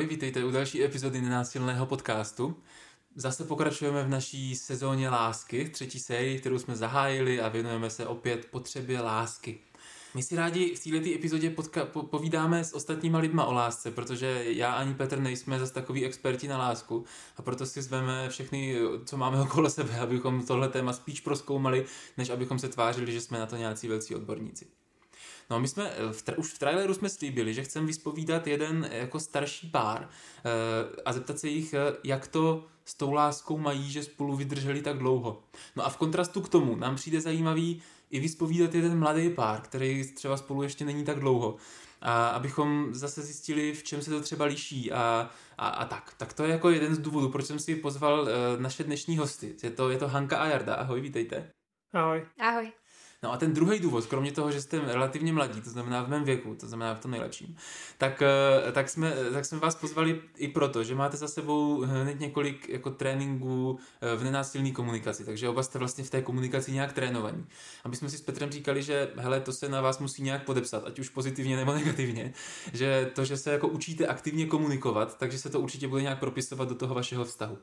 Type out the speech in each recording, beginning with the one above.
Ahoj, vítejte u další epizody nenásilného podcastu. Zase pokračujeme v naší sezóně lásky, třetí sérii, kterou jsme zahájili a věnujeme se opět potřebě lásky. My si rádi v této epizodě podka- po- povídáme s ostatníma lidma o lásce, protože já ani Petr nejsme zase takový experti na lásku a proto si zveme všechny, co máme okolo sebe, abychom tohle téma spíš proskoumali, než abychom se tvářili, že jsme na to nějací velcí odborníci. No my jsme, v tra- už v traileru jsme slíbili, že chceme vyspovídat jeden jako starší pár uh, a zeptat se jich, jak to s tou láskou mají, že spolu vydrželi tak dlouho. No a v kontrastu k tomu nám přijde zajímavý i vyspovídat jeden mladý pár, který třeba spolu ještě není tak dlouho. A abychom zase zjistili, v čem se to třeba liší a, a, a tak. Tak to je jako jeden z důvodů, proč jsem si pozval uh, naše dnešní hosty. Je to, je to Hanka a Jarda. Ahoj, vítejte. Ahoj. Ahoj. No a ten druhý důvod, kromě toho, že jste relativně mladí, to znamená v mém věku, to znamená v tom nejlepším, tak, eh, tak, jsme, tak jsme vás pozvali i proto, že máte za sebou hned několik jako tréninků eh, v nenásilné komunikaci, takže oba jste vlastně v té komunikaci nějak trénovaní. Aby jsme si s Petrem říkali, že hele, to se na vás musí nějak podepsat, ať už pozitivně nebo negativně, že to, že se jako učíte aktivně komunikovat, takže se to určitě bude nějak propisovat do toho vašeho vztahu.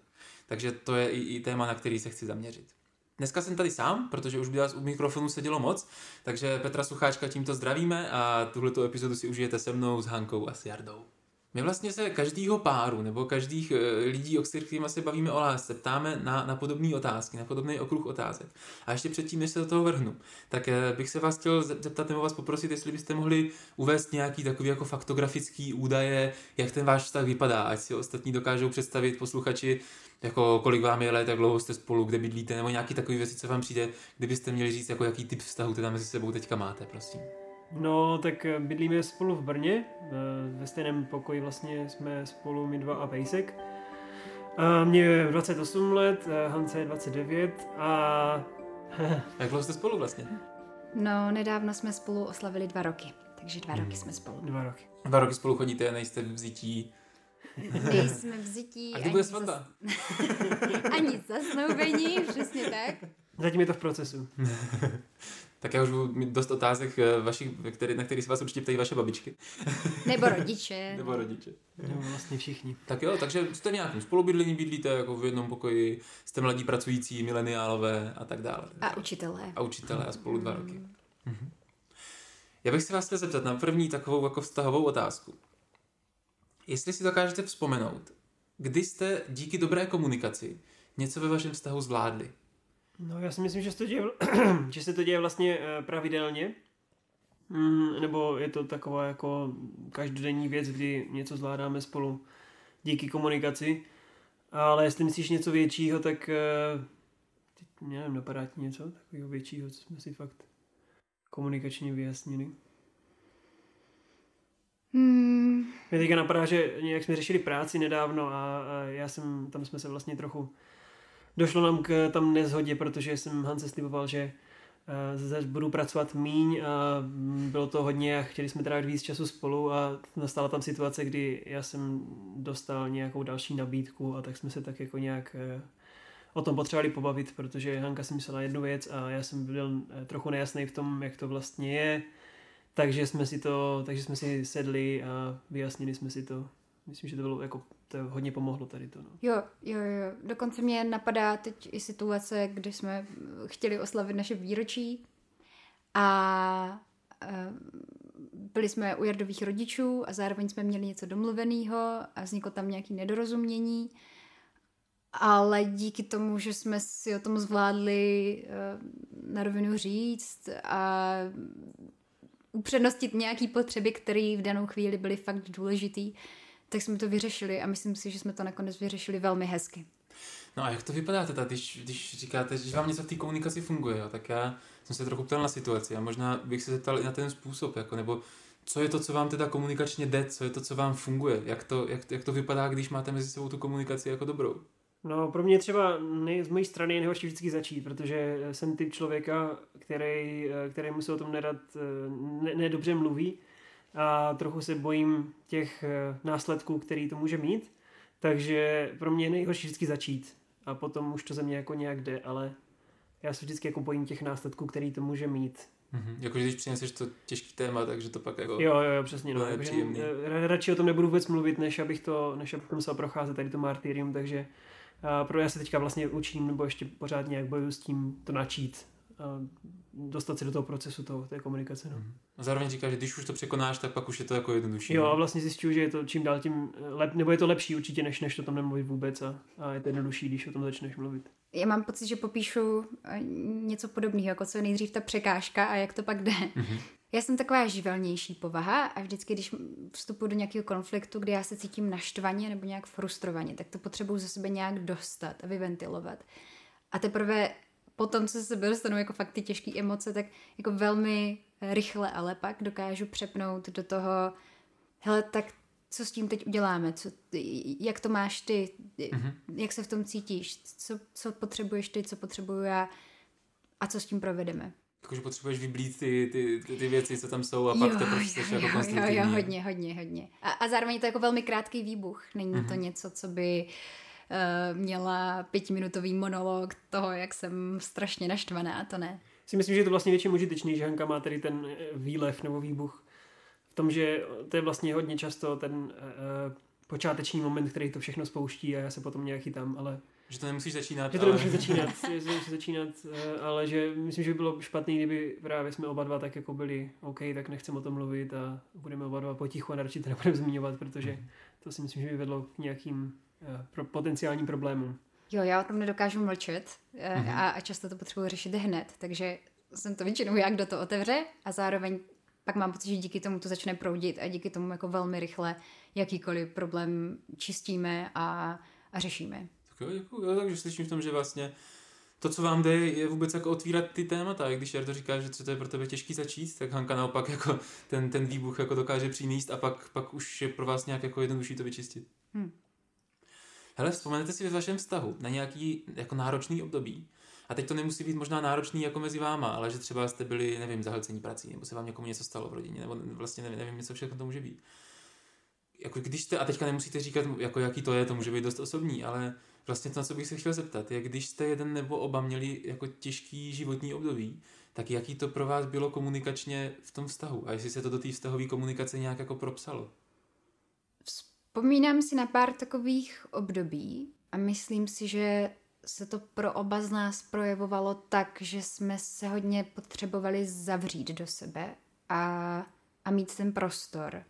Takže to je i, i téma, na který se chci zaměřit. Dneska jsem tady sám, protože už by vás u mikrofonu sedělo moc, takže Petra Sucháčka tímto zdravíme a tuhleto epizodu si užijete se mnou, s Hankou a s Jardou. My vlastně se každýho páru nebo každých lidí, o kterých se bavíme o lásce, ptáme na, na podobné otázky, na podobný okruh otázek. A ještě předtím, než se do toho vrhnu, tak bych se vás chtěl zeptat nebo vás poprosit, jestli byste mohli uvést nějaký takový jako faktografický údaje, jak ten váš vztah vypadá, ať si ostatní dokážou představit posluchači, jako kolik vám je let, jak dlouho jste spolu, kde bydlíte, nebo nějaký takový věci, co vám přijde, kdybyste měli říct, jako jaký typ vztahu teda mezi sebou teďka máte, prosím. No, tak bydlíme spolu v Brně, ve stejném pokoji vlastně jsme spolu my dva a Pejsek. A mě je 28 let, Hance je 29 a... Jak dlouho jste spolu vlastně? No, nedávno jsme spolu oslavili dva roky, takže dva hmm. roky jsme spolu. Dva roky. Dva roky spolu chodíte, nejste v zití, Nejsme v zití. A kdy bude svatba? Zas... ani zasnoubení, přesně tak. Zatím je to v procesu. tak já už budu mít dost otázek, eh, vašich, který, na který se vás určitě ptají vaše babičky. Nebo rodiče. Nebo rodiče. Nebo vlastně všichni. Tak jo, takže jste v nějakém spolubydlení, bydlíte jako v jednom pokoji, jste mladí pracující, mileniálové a tak dále. A učitelé. A učitelé a spolu dva roky. Mhm. Já bych se vás chtěl zeptat na první takovou jako vztahovou otázku. Jestli si dokážete vzpomenout, kdy jste díky dobré komunikaci něco ve vašem vztahu zvládli? No já si myslím, že se to děje, že se to děje vlastně pravidelně. Mm, nebo je to taková jako každodenní věc, kdy něco zvládáme spolu díky komunikaci. Ale jestli myslíš něco většího, tak teď nevím, napadá ti něco takového většího, co jsme si fakt komunikačně vyjasnili. Hmm. Mě teďka napadá, že nějak jsme řešili práci nedávno a, a já jsem, tam jsme se vlastně trochu, došlo nám k tam nezhodě, protože jsem Hance sliboval, že uh, budu pracovat míň a bylo to hodně a chtěli jsme trávit víc času spolu a nastala tam situace, kdy já jsem dostal nějakou další nabídku a tak jsme se tak jako nějak uh, o tom potřebovali pobavit, protože Hanka si myslela jednu věc a já jsem byl trochu nejasný v tom, jak to vlastně je takže jsme si to, takže jsme si sedli a vyjasnili jsme si to. Myslím, že to bylo jako, to hodně pomohlo tady to. No. Jo, jo, jo. Dokonce mě napadá teď i situace, kdy jsme chtěli oslavit naše výročí a byli jsme u Jardových rodičů a zároveň jsme měli něco domluveného a vzniklo tam nějaké nedorozumění. Ale díky tomu, že jsme si o tom zvládli na rovinu říct a upřednostit nějaký potřeby, které v danou chvíli byly fakt důležitý, tak jsme to vyřešili a myslím si, že jsme to nakonec vyřešili velmi hezky. No a jak to vypadá teda, když, když říkáte, že vám něco v té komunikaci funguje, jo? tak já jsem se trochu ptal na situaci a možná bych se zeptal i na ten způsob, jako, nebo co je to, co vám teda komunikačně jde, co je to, co vám funguje, jak to, jak, jak to vypadá, když máte mezi sebou tu komunikaci jako dobrou? No, pro mě třeba nej, z mojí strany je nejhorší vždycky začít, protože jsem typ člověka, který, který mu se o tom nerad, ne, ne dobře mluví a trochu se bojím těch následků, který to může mít. Takže pro mě je nejhorší vždycky začít a potom už to ze mě jako nějak jde, ale já se vždycky jako bojím těch následků, který to může mít. Mm-hmm. Jakože když přineseš to těžký téma, takže to pak jako... Jo, jo, jo přesně. No. Jakože, eh, radši o tom nebudu vůbec mluvit, než abych to, než abych musel procházet tady to martyrium, takže a pro já se teďka vlastně učím, nebo ještě pořád nějak bojuju s tím to načít a dostat se do toho procesu toho, té komunikace. No. A zároveň říkáš, že když už to překonáš, tak pak už je to jako jednodušší. Jo, a vlastně zjišťuju, že je to čím dál tím lep, nebo je to lepší určitě, než, než to tam nemluvit vůbec a, a je to jednodušší, když o tom začneš mluvit. Já mám pocit, že popíšu eh, něco podobného, jako co je nejdřív ta překážka a jak to pak jde. Mhm. Já jsem taková živelnější povaha a vždycky, když vstupuji do nějakého konfliktu, kdy já se cítím naštvaně nebo nějak frustrovaně, tak to potřebuji ze sebe nějak dostat a vyventilovat. A teprve potom, co se sebe dostanu jako fakt ty těžké emoce, tak jako velmi rychle ale pak dokážu přepnout do toho, hele, tak co s tím teď uděláme, co, jak to máš ty, Mhm. jak se v tom cítíš, co, co potřebuješ ty, co potřebuju já a co s tím provedeme. Jakože potřebuješ vyblít ty, ty, ty, ty věci, co tam jsou a pak teprve jsi jako jo, jo, konstruktivní. jo, hodně, hodně, hodně. A, a zároveň je to jako velmi krátký výbuch. Není Mhm. to něco, co by uh, měla pětiminutový monolog toho, jak jsem strašně naštvaná, to ne. Si myslím, že je to vlastně většinou užitečný, že Hanka má tady ten eh, výlev nebo výbuch v tom, že to je vlastně hodně často ten uh, počáteční moment, který to všechno spouští a já se potom nějak chytám, ale Že to nemusíš začínat, že to ale... nemusím začínat, že to nemusím začínat, eh, ale že myslím, že by bylo špatný, kdyby právě jsme oba dva tak jako byli OK, tak nechcem o tom mluvit a budeme oba dva potichu a radši to nebudeme zmiňovat, protože to si myslím, že by vedlo k nějakým eh, pro potenciálním problémům. Jo, já o tom nedokážu mlčet Mhm. mm-hmm. a, a často to potřebuji řešit hned, takže jsem to většinou jak do to otevře a zároveň pak mám pocit, že díky tomu to začne proudit a díky tomu jako velmi rychle jakýkoliv problém čistíme a, a řešíme. Tak jo, jako, jo, takže slyším v tom, že vlastně to, co vám jde, je vůbec jako otvírat ty témata. I když Jardo říká, že co to je pro tebe těžký začít, tak Hanka naopak jako ten, ten výbuch jako dokáže přinést a pak, pak už je pro vás nějak jako jednodušší to vyčistit. Hmm. Hele, vzpomenete si ve vašem vztahu na nějaký jako náročný období. A teď to nemusí být možná náročný jako mezi váma, ale že třeba jste byli, nevím, zahlcení prací, nebo se vám někomu něco stalo v rodině, nebo vlastně nevím, nevím co všechno to může být. Jako když jste, a teďka nemusíte říkat, jako jaký to je, to může být dost osobní, ale vlastně to, na co bych se chtěl zeptat, je, když jste jeden nebo oba měli jako těžký životní období, tak jaký to pro vás bylo komunikačně v tom vztahu? A jestli se to do té vztahové komunikace nějak jako propsalo? Vzpomínám si na pár takových období a myslím si, že se to pro oba z nás projevovalo tak, že jsme se hodně potřebovali zavřít do sebe a, a mít ten prostor.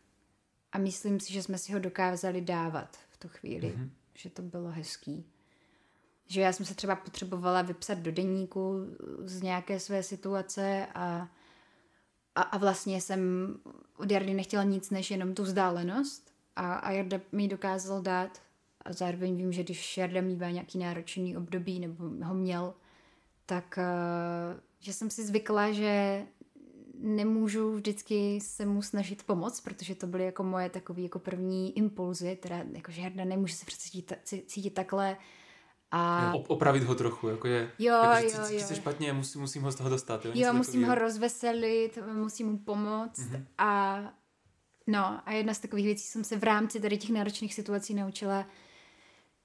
A myslím si, že jsme si ho dokázali dávat v tu chvíli, mm-hmm. že to bylo hezký. Že já jsem se třeba potřebovala vypsat do deníku z nějaké své situace a, a, a vlastně jsem od Jardy nechtěla nic než jenom tu vzdálenost a, a Jarda mi ji dokázal dát a zároveň vím, že když Jarda mývá nějaký náročný období nebo ho měl, tak uh, že jsem si zvykla, že nemůžu vždycky se mu snažit pomoct, protože to byly jako moje takové jako první impulzy, teda jako že Jarda nemůže se přece cítit, cítit takhle a... O, opravit ho trochu, jako je, Jo, jako, jo, že cítí jo. se špatně, musím, musím ho z toho dostat. Jo, Jo, musím ho takového. rozveselit, musím mu pomoct Mhm. mm-hmm. a no a jedna z takových věcí jsem se v rámci tady těch náročných situací naučila,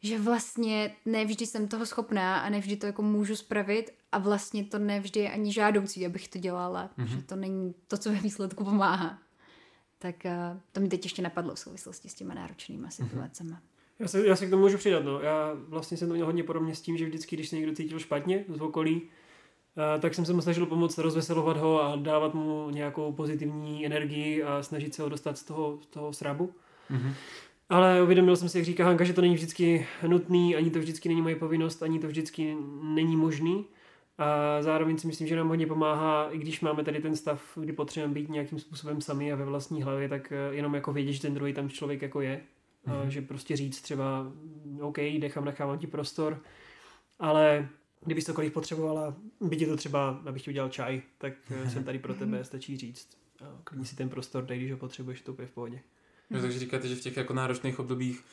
že vlastně nevždy jsem toho schopná a nevždy to jako můžu spravit a vlastně to nevždy je ani žádoucí, abych to dělala, mm-hmm. že to není to, co ve výsledku pomáhá. Tak uh, to mi teď ještě napadlo v souvislosti s těma náročnýma situacemi. Já se, já se k tomu můžu přidat, no. Já vlastně jsem to měl hodně podobně s tím, že vždycky, když se někdo cítil špatně z okolí, tak jsem se mu snažil pomoct rozveselovat ho a dávat mu nějakou pozitivní energii a snažit se ho dostat z toho, z toho srabu. Mhm. Ale uvědomil jsem si, jak říká Hanka, že to není vždycky nutný, ani to vždycky není moje povinnost, ani to vždycky není možný. A zároveň si myslím, že nám hodně pomáhá, i když máme tady ten stav, kdy potřebujeme být nějakým způsobem sami a ve vlastní hlavě, tak eh, jenom jako vědět, že ten druhý tam člověk jako je. Mm-hmm. A že prostě říct třeba, OK, nechám, nechávám ti prostor, ale kdybys cokoliv potřebovala, by ti to třeba, abych ti udělal čaj, tak eh, jsem tady pro tebe, stačí říct. A klidně si ten prostor dej, když ho potřebuješ, to úplně v pohodě. Jo, takže říkáte, že v těch jako náročných obdobích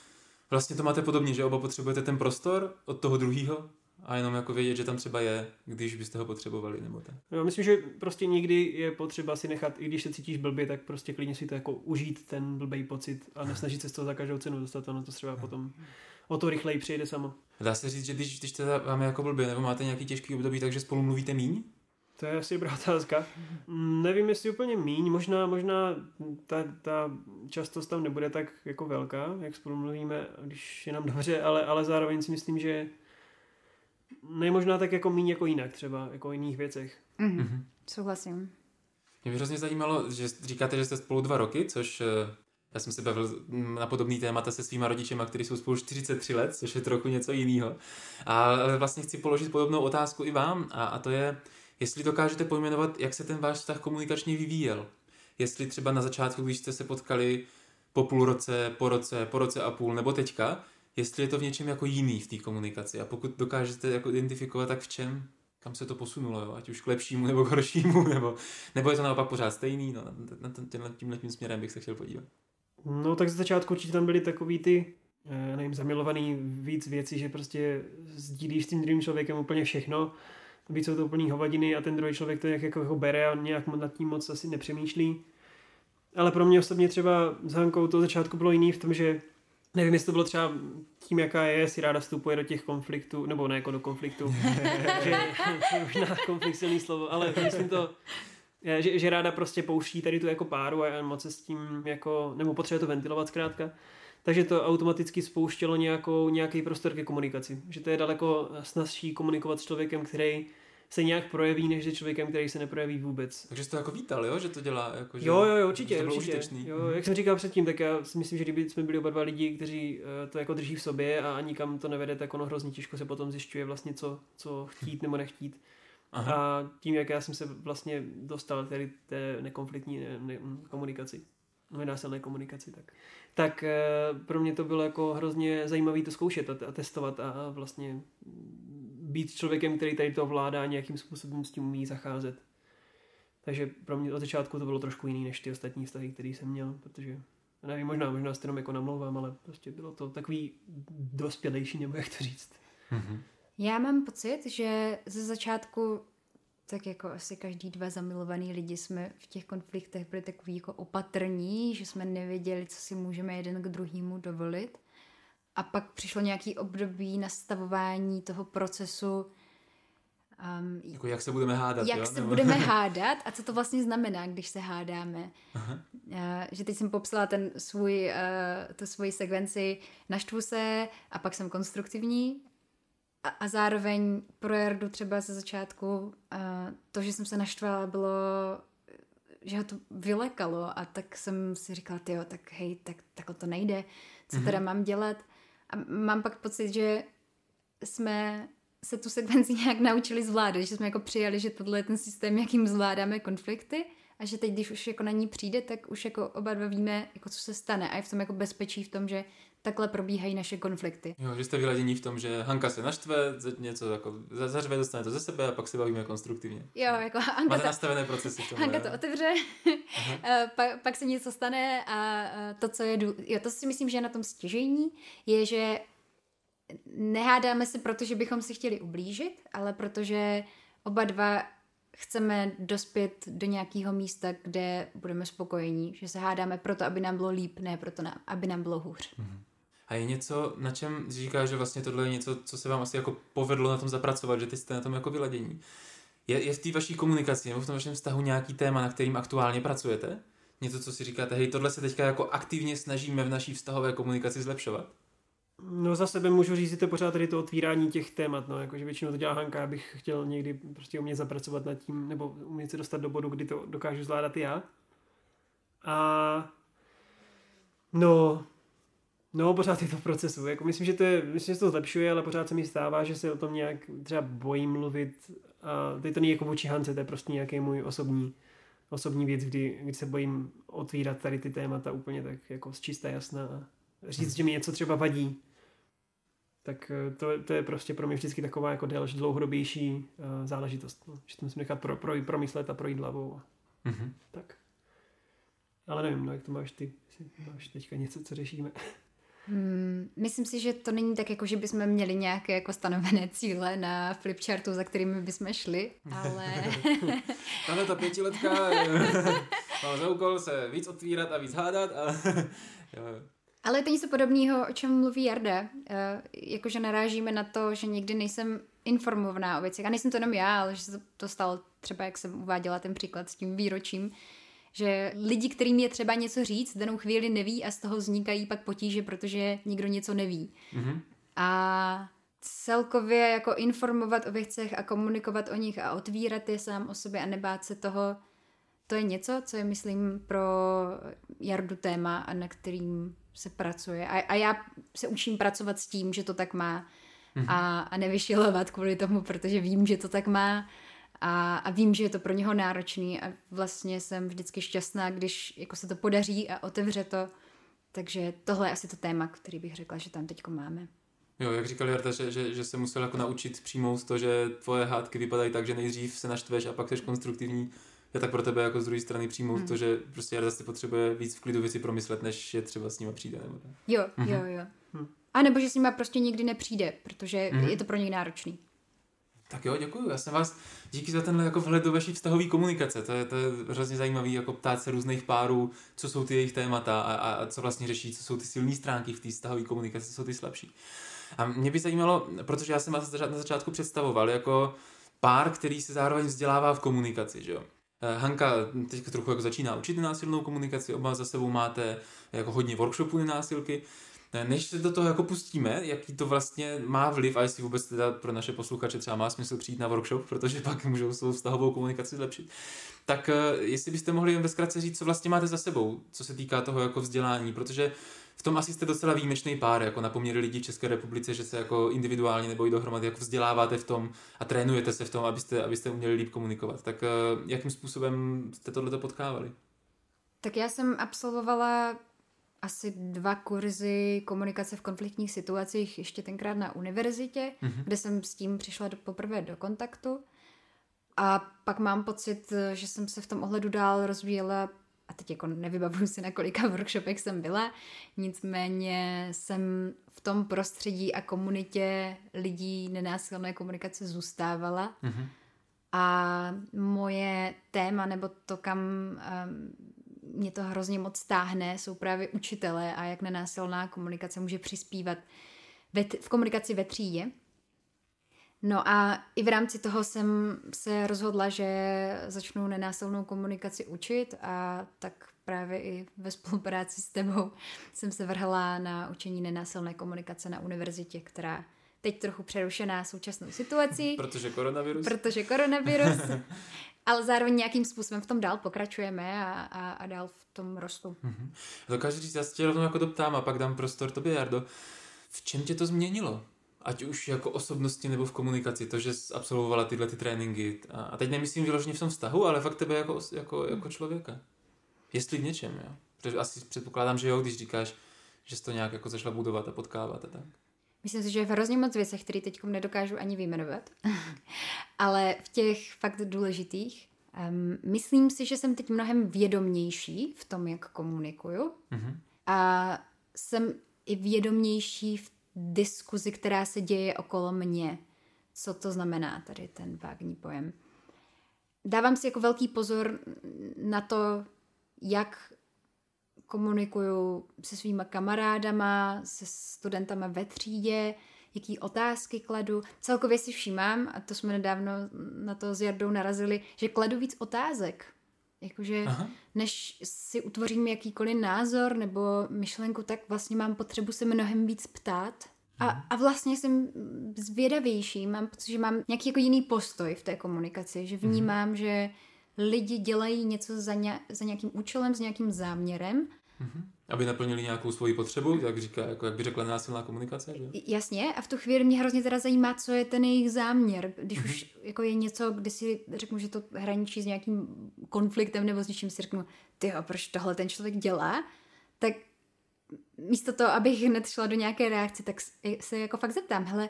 vlastně to máte podobně, že oba potřebujete ten prostor od toho druhého a jenom jako vědět, že tam třeba je, když byste ho potřebovali, nebo tak. Jo, myslím, že prostě někdy je potřeba si nechat, i když se cítíš blbě, tak prostě klidně si to jako užít, ten blbý pocit a nesnažit se z toho za každou cenu dostat, ono to třeba potom o to rychleji přijde samo. Dá se říct, že když, když teda máme jako blbě, nebo máte nějaký těžký období, takže spolu mluvíte míň? To je asi dobrá otázka. Mm, Nevím, jestli úplně míň, možná, možná ta, ta častost tam nebude tak jako velká, jak spolu mluvíme, když je nám dobře, ale, ale zároveň si myslím, že ne možná tak jako míň jako jinak třeba, jako v jiných věcech. Mhm. Mm-hmm. Souhlasím. Mě by hrozně zajímalo, že říkáte, že jste spolu dva roky, což eh, já jsem se bavil na podobný témata se svýma rodičema, kteří jsou spolu 43 let, což je trochu něco jiného. A vlastně chci položit podobnou otázku i vám, a, a to je, jestli dokážete pojmenovat, jak se ten váš vztah komunikačně vyvíjel. Jestli třeba na začátku, když jste se potkali po půl roce, po roce, po roce a půl, nebo teďka, jestli je to v něčem jako jiný v té komunikaci. A pokud dokážete jako identifikovat, tak v čem, kam se to posunulo, jo? ať už k lepšímu nebo k horšímu, nebo, nebo je to naopak pořád stejný, no, na tímhle, tímhle tím směrem bych se chtěl podívat. No tak z začátku určitě tam byly takový ty, já nevím, zamilovaný víc věcí, že prostě sdílíš s tím druhým člověkem úplně všechno, víc jsou to úplný hovadiny a ten druhý člověk to jak jako, jako bere a nějak nad tím moc asi nepřemýšlí. Ale pro mě osobně třeba s Hankou to začátku bylo jiný v tom, že nevím, jestli to bylo třeba tím, jaká je, si ráda vstupuje do těch konfliktů, nebo ne jako do konfliktu, že možná konflikt silný slovo, ale myslím to, že, že ráda prostě pouští tady tu jako páru a moc se s tím jako, nebo potřebuje to ventilovat zkrátka. Takže to automaticky spouštělo nějakou, nějaký prostor ke komunikaci. Že to je daleko snazší komunikovat s člověkem, který se nějak projeví, než s člověkem, který se neprojeví vůbec. Takže jsi to jako vítal, jo? Že to dělá jako, že, Jo, jo, jo, určitě, že to bylo určitě. užitečný. Jo, jak jsem říkal předtím, tak já si myslím, že kdyby jsme byli oba dva lidi, kteří eh, to jako drží v sobě a nikam to nevede, tak ono hrozně těžko se potom zjišťuje vlastně, co, co chtít nebo nechtít. Aha. A tím, jak já jsem se vlastně dostal tady té nekonfliktní ne, ne, komunikaci, nenásilné komunikaci, tak, tak eh, pro mě to bylo jako hrozně zajímavé to zkoušet a, a testovat a, vlastně být člověkem, který tady to ovládá a nějakým způsobem s tím umí zacházet. Takže pro mě od začátku to bylo trošku jiný než ty ostatní vztahy, které jsem měl, protože nevím, možná, možná se jenom jako namlouvám, ale prostě bylo to takový dospělejší, nebo jak to říct. Mhm. Já mám pocit, že ze začátku tak jako asi každý dva zamilovaný lidi jsme v těch konfliktech byli takový jako opatrní, že jsme nevěděli, co si můžeme jeden k druhému dovolit. A pak přišlo nějaký období nastavování toho procesu, um, Jako jak se budeme hádat, jak jo? se Nebo- budeme hádat a co to vlastně znamená, když se hádáme. Aha. Uh, že teď jsem popsala ten svůj, uh, tu svoji sekvenci naštvu se a pak jsem konstruktivní a, a zároveň pro Jardu třeba ze začátku to, že jsem se naštvala, bylo že ho to vylekalo a tak jsem si říkala, jo, tak hej, tak takhle to nejde, co Mhm. teda mám dělat. A mám pak pocit, že jsme se tu sekvenci nějak naučili zvládat, že jsme jako přijali, že tohle je ten systém, jakým zvládáme konflikty a že teď, když už jako na ní přijde, tak už jako oba dva víme, jako co se stane a je v tom jako bezpečí v tom, že takhle probíhají naše konflikty. Jo, že jste vyladění v tom, že Hanka se naštve, něco jako za- zařve, dostane to ze sebe a pak se bavíme konstruktivně. Jo, jako Hanka Máte to, nastavené procesy v tom. Hanka to otevře, eh, pak, pak se něco stane a eh, to, co je, dů... jo, to si myslím, že je na tom stěžení, je, že nehádáme se, protože bychom si chtěli ublížit, ale protože oba dva chceme dospět do nějakého místa, kde budeme spokojení, že se hádáme proto, aby nám bylo líp, ne proto, aby nám bylo hůř. A je něco, na čem říkáš, že vlastně tohle je něco, co se vám asi jako povedlo na tom zapracovat, že ty jste na tom jako vyladění. Je, je v té vaší komunikaci nebo v tom vašem vztahu nějaký téma, na kterým aktuálně pracujete? Něco, co si říkáte, hej, tohle se teďka jako aktivně snažíme v naší vztahové komunikaci zlepšovat? No za sebe můžu říct, že to pořád tady to otvírání těch témat, no, jakože většinou to dělá Hanka, abych chtěl někdy prostě umět zapracovat nad tím, nebo umět se dostat do bodu, kdy to dokážu zvládat já. A no, no pořád je to v procesu, jako myslím, že to je, myslím, že se to zlepšuje, ale pořád se mi stává, že se o tom nějak třeba bojím mluvit a teď to není jako vůči Hance, to je prostě nějaký můj osobní, osobní věc, kdy, kdy se bojím otvírat tady ty témata úplně tak jako z čisté jasna a říct, že mi něco třeba vadí, tak eh, to, to je prostě pro mě vždycky taková jako delž, dlouhodobější uh, záležitost. No. Že to musím nechat pro, pro, promyslet a projít hlavou. Mhm. Tak. Ale nevím, no, jak to máš ty? Máš teďka něco, co řešíme? Hmm, myslím si, že to není tak, jako že bychom měli nějaké jako stanovené cíle na flipchartu, za kterými bychom šli, ale Tahle ta pětiletka eh, má za úkol se víc otvírat a víc hádat a. Ale je to něco podobného, o čem mluví Jarda. Uh, jakože narážíme na to, že někdy nejsem informovaná o věcech. A nejsem to jenom já, ale že se to stalo třeba, jak jsem uváděla ten příklad s tím výročím, že lidi, kterým je třeba něco říct, danou chvíli neví a z toho vznikají pak potíže, protože nikdo něco neví. Mm-hmm. A celkově jako informovat o věcech a komunikovat o nich a otvírat je sám o sobě a nebát se toho, to je něco, co je, myslím, pro Jardu téma a na kterým se pracuje. A, a já se učím pracovat s tím, že to tak má mm-hmm. a, a nevyšilovat kvůli tomu, protože vím, že to tak má a, a vím, že je to pro něho náročný a vlastně jsem vždycky šťastná, když jako se to podaří a otevře to. Takže tohle je asi to téma, který bych řekla, že tam teď máme. Jo, jak říkal Jarda, že, že, že se musel jako naučit přijmout to, že tvoje hádky vypadají tak, že nejdřív se naštveš a pak jsi konstruktivní. Já tak pro tebe jako z druhé strany přijmout hmm. to, že prostě Jarda si potřebuje víc v klidu věci promyslet, než je třeba s nima přijde. Nebo tak. Jo, jo, jo. Hmm. A nebo že s nima prostě nikdy nepřijde, protože hmm. je to pro něj náročný. Tak jo, děkuji. Já jsem vás díky za tenhle jako vhled do vaší vztahové komunikace. To je, to je hrozně zajímavý, jako ptát se různých párů, co jsou ty jejich témata a, a, co vlastně řeší, co jsou ty silné stránky v té vztahové komunikaci, co jsou ty slabší. A mě by zajímalo, protože já jsem vás na začátku představoval jako pár, který se zároveň vzdělává v komunikaci, že jo. Eh, Hanka teď trochu jako začíná učit násilnou komunikaci, oba za sebou máte jako hodně workshopů na násilky. Eh, než se do toho jako pustíme, jaký to vlastně má vliv a jestli vůbec teda pro naše posluchače třeba má smysl přijít na workshop, protože pak můžou svou vztahovou komunikaci zlepšit. Tak eh, jestli byste mohli jen ve říct, co vlastně máte za sebou, co se týká toho jako vzdělání, protože v tom asi jste docela výjimečný pár, jako na poměry lidí v České republice, že se jako individuálně nebo i dohromady jako vzděláváte v tom a trénujete se v tom, abyste, abyste uměli líp komunikovat. Tak uh, jakým způsobem jste tohleto potkávali? Tak já jsem absolvovala asi dva kurzy komunikace v konfliktních situacích, ještě tenkrát na univerzitě, mm-hmm. kde jsem s tím přišla do, poprvé do kontaktu. A pak mám pocit, že jsem se v tom ohledu dál rozvíjela a teď jako nevybavuju si, na kolika workshopech jsem byla, nicméně jsem v tom prostředí a komunitě lidí nenásilné komunikace zůstávala. Mm-hmm. A moje téma, nebo to, kam um, mě to hrozně moc stáhne, jsou právě učitelé a jak nenásilná komunikace může přispívat ve, v komunikaci ve třídě. No a i v rámci toho jsem se rozhodla, že začnu nenásilnou komunikaci učit a tak právě i ve spolupráci s tebou jsem se vrhla na učení nenásilné komunikace na univerzitě, která teď trochu přerušená současnou situací. Protože koronavirus. Protože koronavirus. ale zároveň nějakým způsobem v tom dál pokračujeme a, a, a dál v tom rostu. Mm-hmm. Dokážu říct, já se tě rovnou jako doptám a pak dám prostor tobě, Jardo. V čem tě to změnilo? ať už jako osobnosti nebo v komunikaci, to, že jsi absolvovala tyhle ty tréninky. A teď nemyslím vyloženě v tom vztahu, ale fakt tebe jako, jako, jako člověka. Jestli v něčem, jo. Protože asi předpokládám, že jo, když říkáš, že jsi to nějak jako zašla budovat a potkávat a tak. Myslím si, že je v hrozně moc věcech, které teď nedokážu ani vyjmenovat, ale v těch fakt důležitých um, myslím si, že jsem teď mnohem vědomnější v tom, jak komunikuju mm-hmm. a jsem i vědomnější v diskuzi, která se děje okolo mě. Co to znamená tady ten vágní pojem? Dávám si jako velký pozor na to, jak komunikuju se svýma kamarádama, se studentama ve třídě, jaký otázky kladu. Celkově si všímám, a to jsme nedávno na to s Jardou narazili, že kladu víc otázek. Jakože Aha. než si utvořím jakýkoliv názor nebo myšlenku, tak vlastně mám potřebu se mnohem víc ptát. A, mhm. a vlastně jsem zvědavější, mám pocit, že mám nějaký jako jiný postoj v té komunikaci, že mhm. vnímám, že lidi dělají něco za, ně, za nějakým účelem, s nějakým záměrem. Mm-hmm. Aby naplnili nějakou svoji potřebu, jak, říká, jako, jak by řekla násilná komunikace. Že? Jasně, a v tu chvíli mě hrozně teda zajímá, co je ten jejich záměr. Když mm-hmm. už jako je něco, kdy si řeknu, že to hraničí s nějakým konfliktem nebo s něčím si řeknu, ty proč tohle ten člověk dělá, tak místo toho, abych hned šla do nějaké reakce, tak se jako fakt zeptám, hele,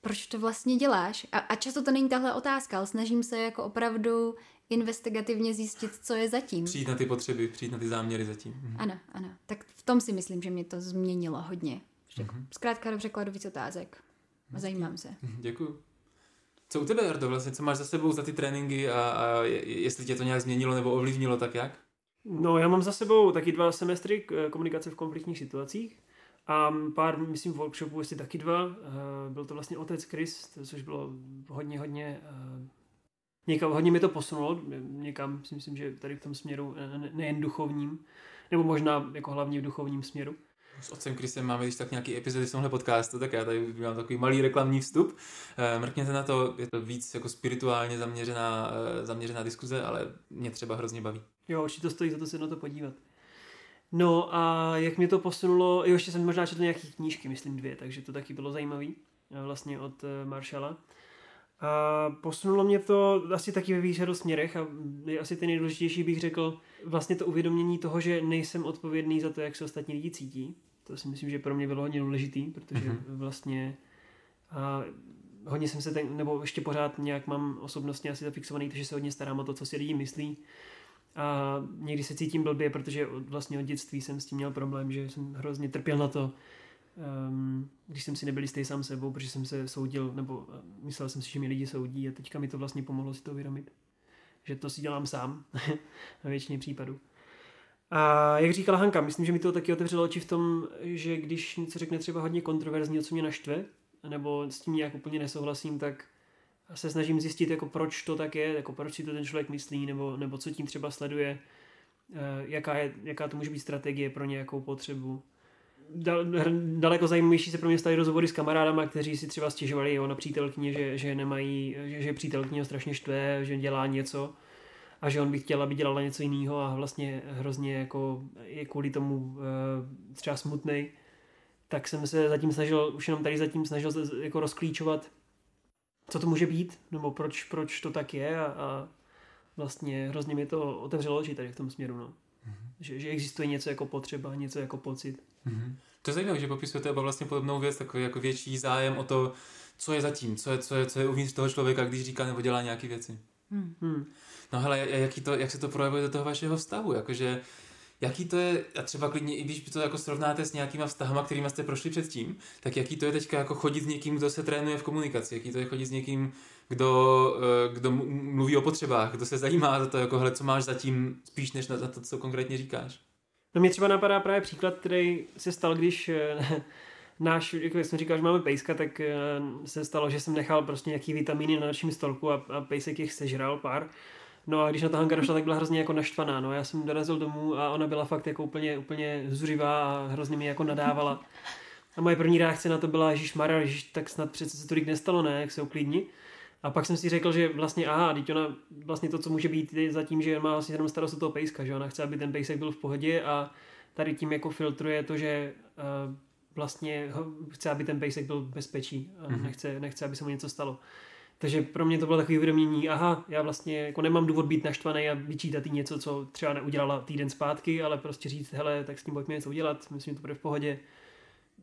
proč to vlastně děláš? A, a často to není tahle otázka, ale snažím se jako opravdu investigativně zjistit, co je zatím. Přijít na ty potřeby, přijít na ty záměry zatím. Mhm. Ano, ano. Tak v tom si myslím, že mě to změnilo hodně. Mhm. Zkrátka dobře kladu víc otázek. A zajímám se. Mhm, děkuju. Co u tebe, Jardo, vlastně, co máš za sebou za ty tréninky a, a jestli tě to nějak změnilo nebo ovlivnilo, tak jak? No, já mám za sebou taky dva semestry komunikace v konfliktních situacích A pár, myslím, workshopů, jestli taky dva. Uh, byl to vlastně Otec Chris, což bylo hodně, hodně uh, někam, hodně mi to posunulo někam, si myslím, že tady v tom směru ne, nejen duchovním, nebo možná jako hlavně v duchovním směru. S otcem Krisem máme když tak nějaký epizody v tomhle podcastu, tak já tady mám takový malý reklamní vstup. Eh, mrkněte na to, je to víc jako spirituálně zaměřená, eh, zaměřená diskuze, ale mě třeba hrozně baví. Jo, určitě stojí za to se na to podívat. No a jak mě to posunulo, jo, ještě jsem možná četl nějaké knížky, myslím dvě, takže to taky bylo zajímavé, eh, vlastně od Marshalla. A posunulo mě to asi taky ve více směrech a je asi ten nejdůležitější bych řekl vlastně to uvědomění toho, že nejsem odpovědný za to, jak se ostatní lidi cítí. To si myslím, že pro mě bylo hodně důležitý, protože mm-hmm. vlastně a hodně jsem se ten, nebo ještě pořád nějak mám osobnostně asi zafixovaný, takže se hodně starám o to, co si lidi myslí. A někdy se cítím blbě, protože vlastně od dětství jsem s tím měl problém, že jsem hrozně trpěl na to, um, když jsem si nebyl jistý sám sebou, protože jsem se soudil, nebo myslel jsem si, že mi lidi soudí a teďka mi to vlastně pomohlo si to uvědomit. Že to si dělám sám na většině případů. A jak říkala Hanka, myslím, že mi to taky otevřelo oči v tom, že když něco řekne třeba hodně kontroverzního, co mě naštve, nebo s tím nějak úplně nesouhlasím, tak se snažím zjistit, jako proč to tak je, jako proč si to ten člověk myslí, nebo, nebo co tím třeba sleduje, eh, jaká, je, jaká to může být strategie pro nějakou potřebu daleko zajímavější se pro mě staly rozhovory s kamarádama, kteří si třeba stěžovali jo, na přítelkyně, že, že nemají, že, že přítelkyně strašně štve, že dělá něco a že on by chtěl, aby dělala něco jiného a vlastně hrozně jako je kvůli tomu e, třeba smutný. Tak jsem se zatím snažil, už jenom tady zatím snažil jako rozklíčovat, co to může být, nebo proč, proč to tak je a, a vlastně hrozně mi to otevřelo oči tady v tom směru. No. Mm-hmm. Že, že existuje něco jako potřeba, něco jako pocit. Mm-hmm. To je zajímavé, že popisujete oba vlastně podobnou věc, takový jako větší zájem o to, co je zatím, co je, co je, co je uvnitř toho člověka, když říká nebo dělá nějaké věci. Mm-hmm. No hele, jaký to, jak se to projevuje do toho vašeho vztahu, jakože jaký to je, a třeba klidně, i když to jako srovnáte s nějakýma vztahama, kterými jste prošli předtím, tak jaký to je teďka jako chodit s někým, kdo se trénuje v komunikaci, jaký to je chodit s někým, kdo, eh, kdo mluví o potřebách, kdo se zajímá za to, jako hele, co máš zatím, spíš než na to, co konkrétně říkáš. No mě třeba napadá právě příklad, který se stal, když eh, náš, jako jsem říkal, že máme pejska, tak eh, se stalo, že jsem nechal prostě nějaký vitamíny na našem stolku a, a pejsek jich sežral pár. No a když na to Hanka došla, tak byla hrozně jako naštvaná. No já jsem dorazil domů a ona byla fakt jako úplně, úplně zuřivá a hrozně mi jako nadávala. A moje první reakce na to byla, že Mara, tak snad přece se tolik nestalo, ne, jak se uklidni. A pak jsem si řekl, že vlastně aha, teď ona vlastně to, co může být, je zatím, že má vlastně jenom starost o toho pejska, že ona chce, aby ten pejsek byl v pohodě a tady tím jako filtruje to, že uh, vlastně chce, aby ten pejsek byl v bezpečí a mm-hmm. nechce, nechce, aby se mu něco stalo. Takže pro mě to bylo takové uvědomění, aha, já vlastně jako nemám důvod být naštvaný a vyčítat jí něco, co třeba neudělala týden zpátky, ale prostě říct, hele, tak s tím pojďme něco udělat, myslím, že to bude v pohodě.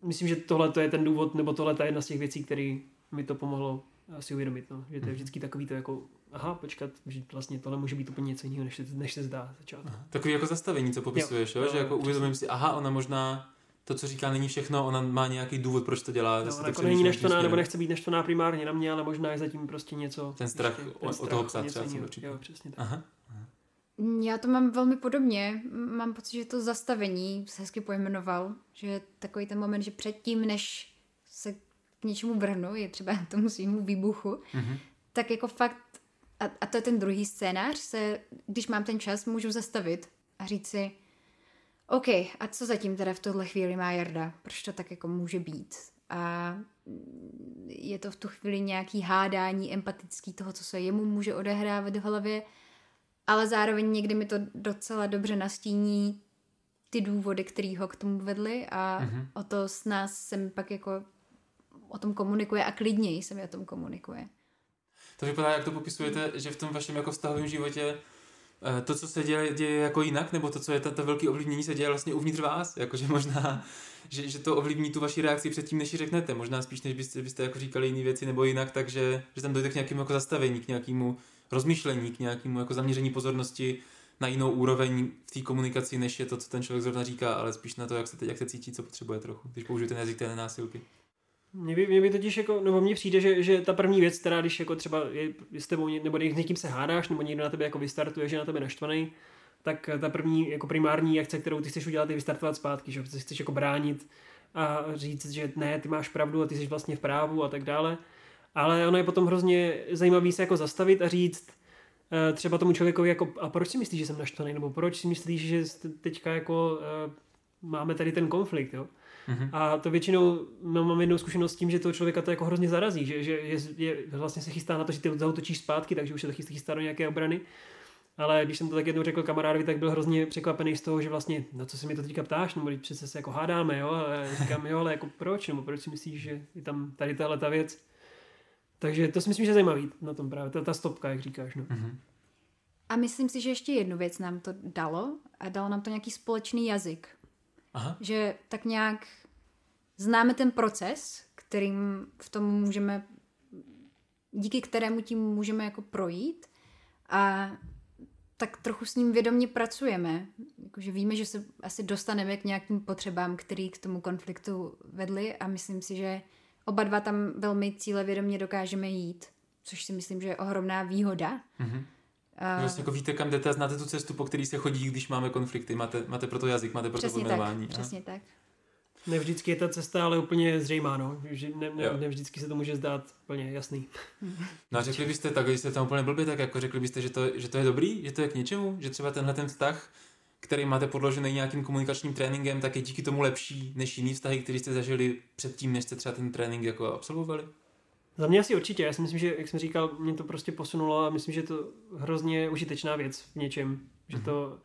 Myslím, že tohle to je ten důvod, nebo tohle je jedna z těch věcí, který mi to pomohlo si uvědomit, no. že to je mhm. vždycky takový to jako, aha, počkat, že vlastně tohle může být úplně něco jiného, než se, než se zdá začátku. Takový jako zastavení, co popisuješ, jo, jo? jo že jako uvědomím si, aha, ona možná to, co říká, není všechno, ona má nějaký důvod, proč to dělá. No, jako není naštvaná, nebo nechce být naštvaná primárně na mě, ale možná je zatím prostě něco. Ten strach, ještě, ten strach o toho psa třeba určitě. Jo, přesně tak. Aha. Já to mám velmi podobně. Mám pocit, že to zastavení se hezky pojmenoval, že je takový ten moment, že předtím, než k něčemu vrhnu, je třeba tomu svýmu výbuchu, mm-hmm. tak jako fakt, a, a to je ten druhý scénář, se, když mám ten čas, můžu zastavit a říct si, OK, a co zatím teda v tuhle chvíli má Jarda? Proč to tak jako může být? A je to v tu chvíli nějaký hádání empatický toho, co se jemu může odehrávat v hlavě, ale zároveň někdy mi to docela dobře nastíní ty důvody, které ho k tomu vedly a mm-hmm. o to s nás jsem pak jako o tom komunikuje a klidněji se mi o tom komunikuje. To vypadá, jak to popisujete, že v tom vašem jako vztahovém životě eh, to, co se děje, děje jako jinak, nebo to, co je to velké ovlivnění, se děje vlastně uvnitř vás, jakože možná, že, že to ovlivní tu vaši reakci předtím, než ji řeknete, možná spíš, než byste, byste jako říkali jiné věci nebo jinak, takže že tam dojde k nějakému jako zastavení, k nějakému rozmýšlení, k nějakému jako zaměření pozornosti na jinou úroveň v té komunikaci, než je to, co ten člověk zrovna říká, ale spíš na to, jak se, jak se cítí, co potřebuje trochu, když použiju ten jazyk té nenásilky. Mně by, mě by totiž jako, nebo mně přijde, že, že ta první věc, která když jako třeba je s tebou, nebo s někým se hádáš, nebo někdo na tebe jako vystartuje, že na tebe naštvaný, tak ta první jako primární akce, kterou ty chceš udělat, je vystartovat zpátky, že chceš jako bránit a říct, že ne, ty máš pravdu a ty jsi vlastně v právu a tak dále. Ale ono je potom hrozně zajímavý se jako zastavit a říct uh, třeba tomu člověkovi jako, a proč si myslíš, že jsem naštvaný, nebo proč si myslíš, že teďka jako uh, máme tady ten konflikt, jo? Mm-hmm. A to většinou no, mám jednou zkušenost s tím, že toho člověka to jako hrozně zarazí, že, že je, je, vlastně se chystá na to, že ty zautočíš zpátky, takže už se to chystá do nějaké obrany. Ale když jsem to tak jednou řekl kamarádovi, tak byl hrozně překvapený z toho, že vlastně, na co se mi to teďka ptáš, nebo přece se jako hádáme, jo, a říkám, jo, ale jako proč, nebo proč si myslíš, že je tam tady tahle ta věc. Takže to si myslím, že je zajímavý na tom právě, ta, ta stopka, jak říkáš. No. Mm-hmm. A myslím si, že ještě jednu věc nám to dalo a dalo nám to nějaký společný jazyk. Aha. Že tak nějak známe ten proces, kterým v tom můžeme, díky kterému tím můžeme jako projít a tak trochu s ním vědomě pracujeme. Jakože víme, že se asi dostaneme k nějakým potřebám, který k tomu konfliktu vedly a myslím si, že oba dva tam velmi cílevědomě dokážeme jít, což si myslím, že je ohromná výhoda. Mm-hmm. Uh, vlastně jako víte, kam jdete, znáte tu cestu, po který se chodí, když máme konflikty, máte, máte pro to jazyk, máte pro to pojmenování. Tak, přesně tak. Ne vždycky je ta cesta ale úplně zřejmá, no. Že ne, ne, ne, vždycky se to může zdát úplně jasný. No a řekli byste tak, když jste tam úplně blbě, tak jako řekli byste, že to, že to je dobrý, že to je k něčemu, že třeba tenhle ten vztah, který máte podložený nějakým komunikačním tréninkem, tak je díky tomu lepší než jiný vztahy, který jste zažili předtím, než jste třeba ten trénink jako absolvovali? Za mě asi určitě. Já si myslím, že, jak jsem říkal, mě to prostě posunulo a myslím, že je to hrozně užitečná věc v něčem. Že mhm. to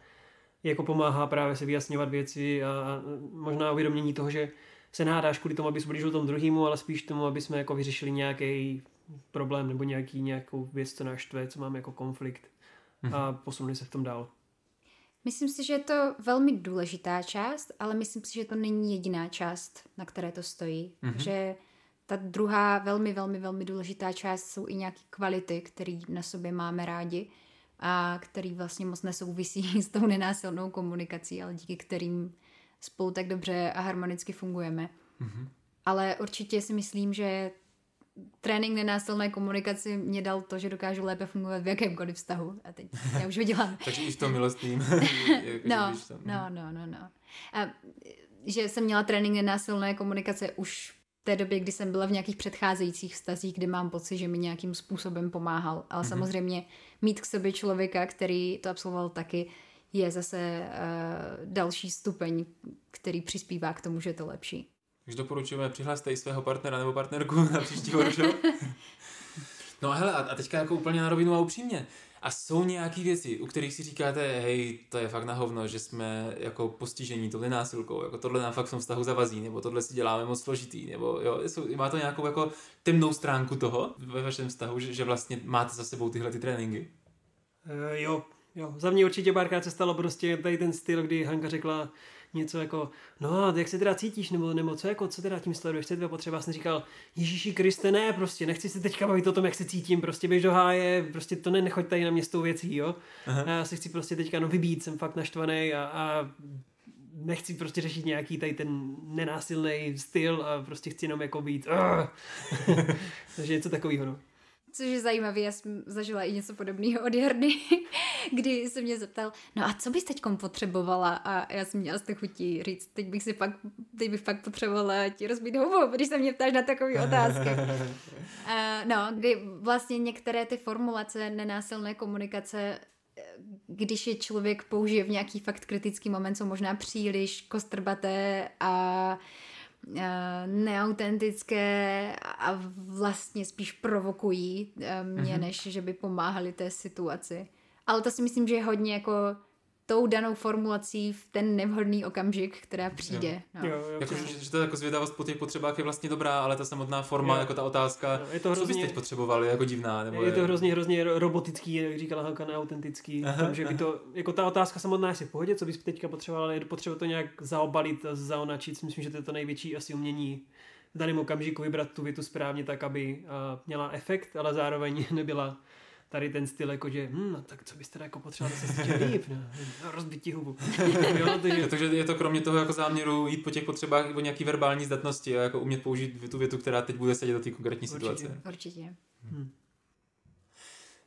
jako pomáhá právě se vyjasňovat věci a možná uvědomění toho, že se nádáš kvůli tomu, aby ublížil tomu druhému, ale spíš tomu, aby jsme jako vyřešili nějaký problém nebo nějaký, nějakou věc, co náš štve, co máme jako konflikt a mhm. posunuli se v tom dál. Myslím si, že je to velmi důležitá část, ale myslím si, že to není jediná část, na které to stojí. Mm-hmm. Že ta druhá velmi, velmi, velmi důležitá část jsou i nějaké kvality, které na sobě máme rádi a který vlastně moc nesouvisí s tou nenásilnou komunikací, ale díky kterým spolu tak dobře a harmonicky fungujeme. Mm-hmm. Ale určitě si myslím, že trénink nenásilné komunikaci mě dal to, že dokážu lépe fungovat v jakémkoliv vztahu. A teď já už vydělám. Takže i v tom milostným. no, no, no, no, no. A, že jsem měla trénink nenásilné komunikace už té době, kdy jsem byla v nějakých předcházejících vztazích, kde mám pocit, že mi nějakým způsobem pomáhal. Ale mm-hmm. samozřejmě mít k sobě člověka, který to absolvoval taky, je zase uh, další stupeň, který přispívá k tomu, že je to lepší. Takže doporučujeme, přihlaste i svého partnera nebo partnerku na příští workshop. no a hele, a teďka jako úplně na rovinu a upřímně. A jsou nějaké věci, u kterých si říkáte, hej, to je fakt na hovno, že jsme jako postižení touhle násilkou, jako tohle nám fakt v tom vztahu zavazí, nebo tohle si děláme moc složitý, nebo jo, má to nějakou jako temnou stránku toho ve vašem vztahu, že, že vlastně máte za sebou tyhle ty tréninky? Uh, jo, jo, za mě určitě párkrát se stalo prostě tady ten styl, kdy Hanka řekla, něco jako, no a jak se teda cítíš, nebo, nebo co, jako, co teda tím sleduješ, co je potřeba, jsem říkal, Ježíši Kriste, ne, prostě nechci se teďka bavit o tom, jak se cítím, prostě běž do háje, prostě to ne, nechoď tady na mě s tou věcí, jo. Aha. A já se chci prostě teďka no vybít, jsem fakt naštvaný a, a nechci prostě řešit nějaký tady ten nenásilný styl a prostě chci jenom jako být. Takže něco takového, no což je zajímavé, já jsem zažila i něco podobného od Jardy, kdy se mě zeptal, no a co bys teď potřebovala? A já jsem měla z chutí říct, teď bych si pak, teď bych pak potřebovala ti rozbít hubu, když se mě ptáš na takové otázky. uh, no, kdy vlastně některé ty formulace nenásilné komunikace když je člověk použije v nějaký fakt kritický moment, jsou možná příliš kostrbaté a Eh, neautentické a vlastně spíš provokují eh, mě, mm-hmm. než že by pomáhali té situaci. Ale to si myslím, že je hodně jako tou danou formulací v ten nevhodný okamžik, která přijde. Jo. No. Jo, jo, jako, že, že to jako zvědavost po těch potřebách je vlastně dobrá, ale ta samotná forma, jo. jako ta otázka, jo, je to hrozně, co byste teď potřebovali, jako divná. Nebo je, je to hrozně, hrozně robotický, jak říkala Hanka, neautentický. Aha, tom, že by to, jako ta otázka samotná je si v pohodě, co bys teďka potřeboval, ale je potřeba to nějak zaobalit, zaonačit. Myslím, že to je to největší asi umění v daném okamžiku vybrat tu větu správně tak, aby měla efekt, ale zároveň nebyla tady ten styl, jako že, hm, no, tak co byste jako potřeboval se cítit líp, no, no rozbití hubu. jo, takže... takže je to kromě toho jako záměru jít po těch potřebách o nějaký verbální zdatnosti a jako umět použít tu větu, která teď bude sedět do té konkrétní Určitě. situace. Určitě. Hmm.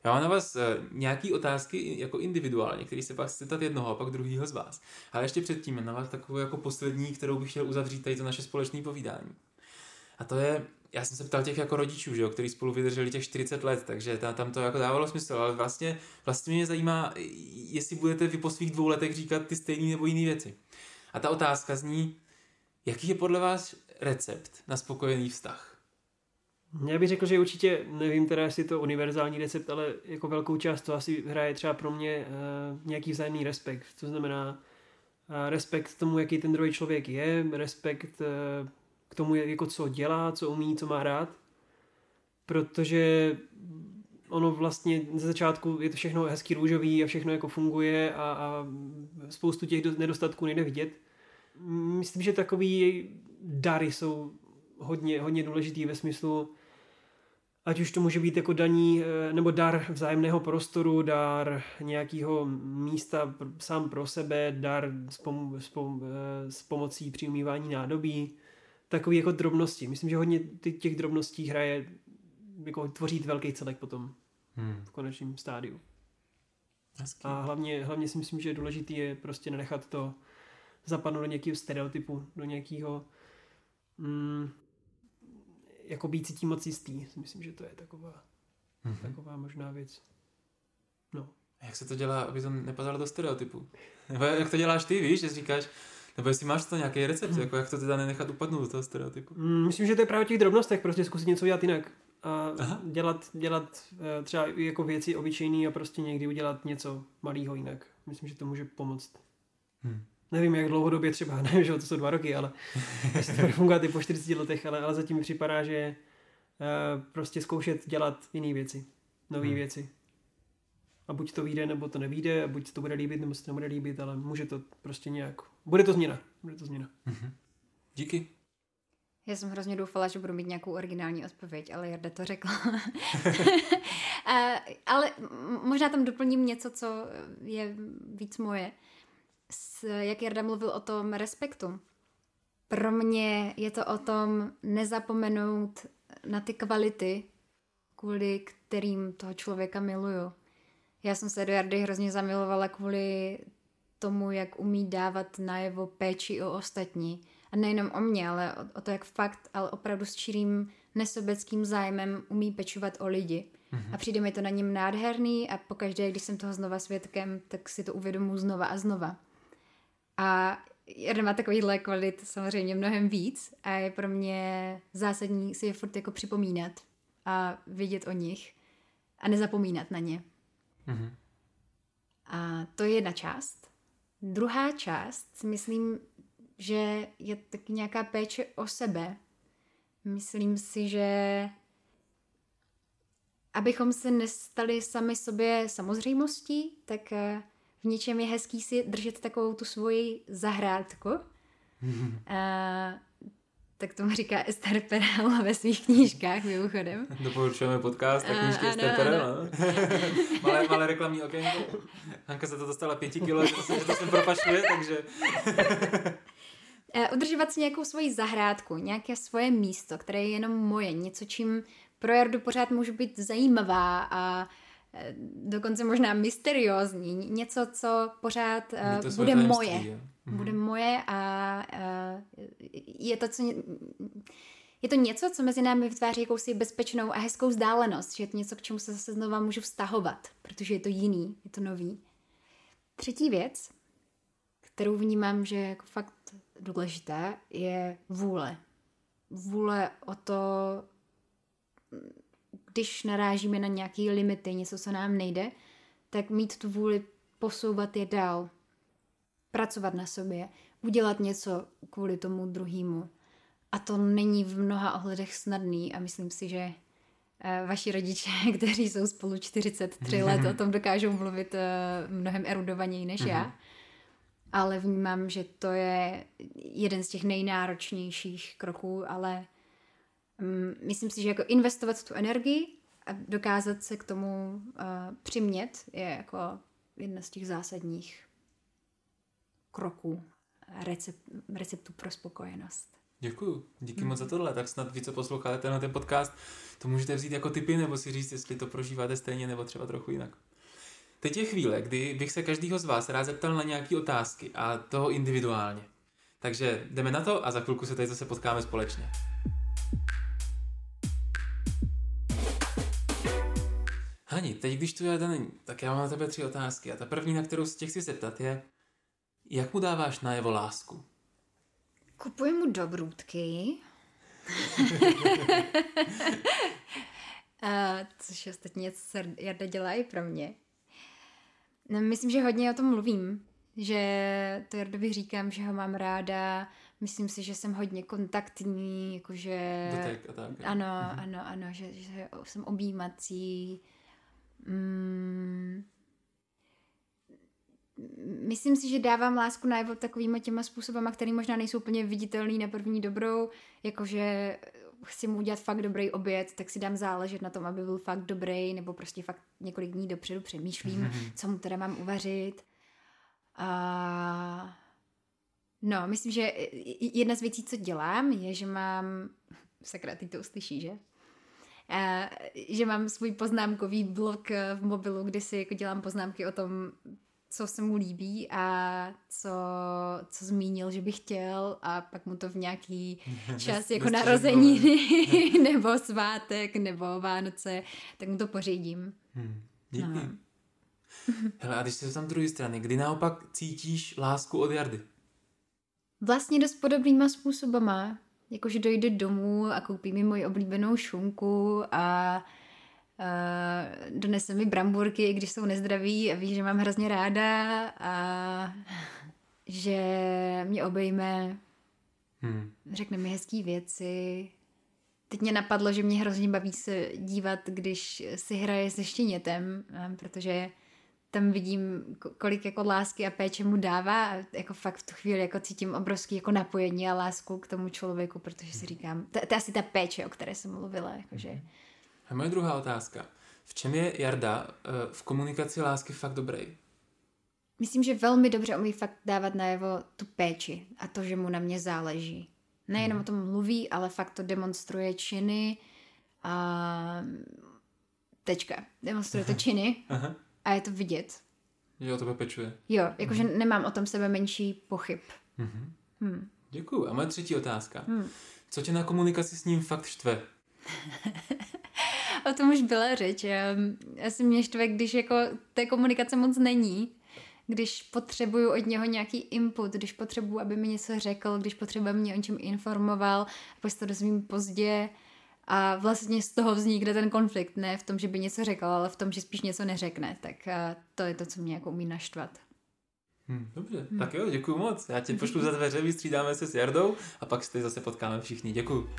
Já mám na vás uh, nějaký otázky jako individuálně, který se vás citat jednoho a pak druhýho z vás. Ale ještě předtím na vás takovou jako poslední, kterou bych chtěl uzavřít tady to naše společné povídání. A to je, já jsem se ptal těch jako rodičů, že jo, který spolu vydrželi těch 40 let, takže ta, tam to jako dávalo smysl, ale vlastně, vlastně mě zajímá, jestli budete vy po svých dvou letech říkat ty stejné nebo jiné věci. A ta otázka zní, jaký je podle vás recept na spokojený vztah? Já bych řekl, že určitě, nevím teda, jestli je to univerzální recept, ale jako velkou část to asi hraje třeba pro mě uh, nějaký vzájemný respekt. To znamená uh, respekt tomu, jaký ten druhý člověk je, respekt uh, k tomu, jako co dělá, co umí, co má rád. Protože ono vlastně ze začátku je to všechno hezky růžový a všechno jako funguje a, a spoustu těch nedostatků nejde vidět. Myslím, že takový dary jsou hodně, hodně důležitý ve smyslu, ať už to může být jako daní eh, nebo dar vzájemného prostoru, dar nějakého místa sám pro sebe, dar s, pom- s, pom- eh, s pomocí přiumývání nádobí, takové jako drobnosti. Myslím, že hodně těch drobností hraje, jako tvoří velký celek potom hmm. v konečném stádiu. Hezký. A hlavně, hlavně si myslím, že důležité je prostě nenechat to zapadnout do nějakého stereotypu, do nějakého mm, jako být si tím moc jistý. Myslím, že to je taková, mm-hmm. taková možná věc. No. A jak se to dělá, aby to nepadalo do stereotypu? Nebo jak to děláš ty, víš, že říkáš, nebo jestli máš to nějaký recept, mm. jako jak to teda nenechat upadnout do toho stereotypu? Mm, myslím, že to je právě o těch drobnostech, prostě zkusit něco dělat jinak. A Aha. dělat, dělat eh, třeba jako věci obyčejný a prostě někdy udělat něco malého jinak. Myslím, že to může pomoct. Hmm. Nevím, jak dlouhodobě třeba, nevím, že to jsou dva roky, ale jestli to bude fungovat i po 40 letech, ale, ale zatím mi připadá, že uh, prostě zkoušet dělat jiné věci, nové hmm. věci. A buď to vyjde, nebo to nevíde, a buď to bude líbit, nebo se to nebude líbit, ale může to prostě nějak, bude to změna, bude to změna. Mm-hmm. Díky. Já jsem hrozně doufala, že budu mít nějakou originální odpověď, ale Jarda to řekla. ale možná tam doplním něco, co je víc moje. S, jak Jarda mluvil o tom respektu. Pro mě je to o tom nezapomenout na ty kvality, kvůli kterým toho člověka miluju. Já jsem se do Jardy hrozně zamilovala kvůli tomu, jak umí dávat najevo péči o ostatní a nejenom o mě, ale o, o to, jak fakt, ale opravdu s čirým nesobeckým zájmem umí pečovat o lidi. Mm-hmm. A přijde mi to na něm nádherný a pokaždé, když jsem toho znova svědkem, tak si to uvědomuji znova a znova. A jeden má takovýhle kvalit samozřejmě mnohem víc a je pro mě zásadní si je furt jako připomínat a vědět o nich a nezapomínat na ně. Mm-hmm. A to je jedna část. Druhá část si myslím, že je taky nějaká péče o sebe. Myslím si, že abychom se nestali sami sobě samozřejmostí, tak eh, v něčem je hezký si držet takovou tu svoji zahrádku. A, tak tomu říká Esther Perel ve svých knížkách mimochodem. Doporučujeme podcast a knížky ano, Esther Perel. No. malé, malé reklamní okénko. Hanka se to dostala pěti kilo, že to, se, že to sem propašuje, takže... Eh, udržovat si nějakou svoji zahrádku, nějaké svoje místo, které je jenom moje, něco, čím pro Jardu pořád můžu být zajímavá a dokonce možná mysteriózní, něco, co pořád uh, bude moje. Je. Mhm. Bude moje a uh, je to, co, je to něco, co mezi námi vytváří jakousi bezpečnou a hezkou vzdálenost, že je to něco, k čemu se zase znova můžu vztahovat, protože je to jiný, je to nový. Třetí věc, kterou vnímám, že je jako fakt důležité, je vůle. Vůle o to, když narážíme na nějaké limity, něco, co nám nejde, tak mít tu vůli posouvat je dál, pracovat na sobě, udělat něco kvůli tomu druhému. A to není v mnoha ohledech snadný a myslím si, že eh, vaši rodiče, kteří jsou spolu 43 let, o tom dokážou mluvit eh, mnohem erudovaněji než já. Mhm ale vnímám, že to je jeden z těch nejnáročnějších kroků, ale myslím si, že jako investovat tu energii a dokázat se k tomu uh, přimět je jako jedna z těch zásadních kroků recept, receptů pro spokojenost. Děkuju, díky moc za tohle, tak snad vy, co posloucháte tenhle ten podcast, to můžete vzít jako typy nebo si říct, jestli to prožíváte stejně nebo třeba trochu jinak. Teď je chvíle, kdy bych se každýho z vás rád zeptal na nějaké otázky a toho individuálně. Takže jdeme na to a za chvilku se tady zase potkáme společně. Hani, teď když tu Jarda není, tak já mám na tebe tři otázky a ta první, na kterou se tě chci zeptat je, jak mu dáváš najevo lásku? Kupuji mu dobrůdky. a, což ostatně co Jarda dělá i pro mě. No, myslím, že hodně o tom mluvím, že to Jardovi říkám, že ho mám ráda, myslím si, že jsem hodně kontaktní, jakože... Dotek a tak. Ano, mhm. ano, ano, že, že jsem objímací. Mm, myslím si, že dávám lásku najevo takovýma těma způsobama, které možná nejsou úplně viditelný na první dobrou, jakože chci mu udělat fakt dobrý oběd, tak si dám záležet na tom, aby byl fakt dobrý, nebo prostě fakt několik dní dopředu přemýšlím, mm-hmm. co mu teda mám uvařit. A... No, myslím, že jedna z věcí, co dělám, je, že mám... Sakra, ty to uslyší, že? A, že mám svůj poznámkový blok v mobilu, kde si jako dělám poznámky o tom, co se mu líbí a co, co zmínil, že by chtěl a pak mu to v nějaký čas jako narozeniny nebo svátek nebo Vánoce, tak mu to pořídím. Hmm. Díky. No. Hele, a když jsi tam druhé strany, kdy naopak cítíš lásku od Jardy? Vlastně dost podobnýma způsobama. Jakože dojde domů a koupí mi moji oblíbenou šunku a Uh, donese mi bramburky, když jsou nezdraví a ví, že mám hrozně ráda a že mě obejme, hmm. řekne mi hezký věci. Teď mě napadlo, že mě hrozně baví se dívat, když si hraje se štěnětem, protože tam vidím, kolik jako lásky a péče mu dává a jako fakt v tu chvíli jako cítím obrovský jako napojení a lásku k tomu člověku, protože si říkám, to, to je asi ta péče, o které jsem mluvila, jakože hmm a moje druhá otázka. V čem je Jarda eh, v komunikaci lásky fakt dobrý? Myslím, že velmi dobře umí fakt dávat najevo tu péči a to, že mu na mě záleží. Nejenom hmm. o tom mluví, ale fakt to demonstruje činy a tečka. Demonstruje to činy Aha. A je to vidět. Že o tebe pečuje. Jo, jakože hmm. nemám o tom sebe menší pochyb. Hmm. Hmm. Děkuju. A moje třetí otázka. Hmm. Co tě na komunikaci s ním fakt štve? o tom už byla řeč. Asi mě štve, když jako té komunikace moc není, když potřebuju od něho nějaký input, když potřebuju, aby mi něco řekl, když potřebuji, aby mě o čem informoval, a pak to dozvím pozdě a vlastně z toho vznikne ten konflikt, ne v tom, že by něco řekl, ale v tom, že spíš něco neřekne, tak to je to, co mě jako umí naštvat. Hmm, dobře, hmm. tak jo, děkuji moc. Já tě pošlu za dveře, vystřídáme se s Jardou a pak se zase potkáme všichni. Děkuji.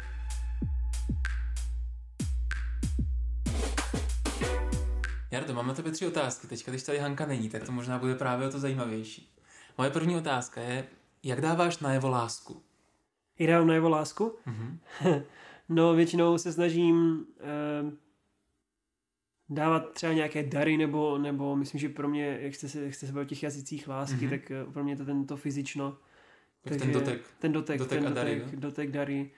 Jardo, mám na tebe tři otázky. Teďka, když tady Hanka není, tak to možná bude právě o to zajímavější. Moje první otázka je, jak dáváš najevo lásku? Jak dávám najevo lásku? Mm-hmm. no, většinou se snažím eh, dávat třeba nějaké dary, nebo, nebo myslím, že pro mě, jak jste se, jak jste se o těch jazycích lásky, mm-hmm. tak eh, pro mě to tento fyzično. Tak Takže ten dotek. Ten dotek, dotek ten a dary, dotek, dotek, dary.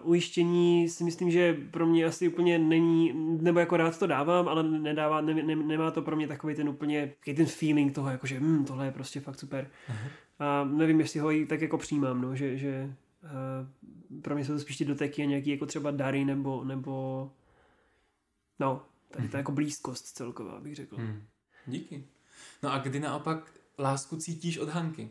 Uh, ujištění si myslím, že pro mě asi úplně není, nebo jako rád to dávám, ale nedává, ne, ne, nemá to pro mě takový ten úplně, takový ten feeling toho, jako že hm, tohle je prostě fakt super. Uh-huh. A nevím, jestli ho i tak jako přijímám, no, že, že pro mě jsou to spíš ty doteky a nějaký jako třeba dary nebo, nebo no, tady ta jako blízkost celková, bych řekl. Uh-huh. Díky. No a kdy naopak lásku cítíš od Hanky?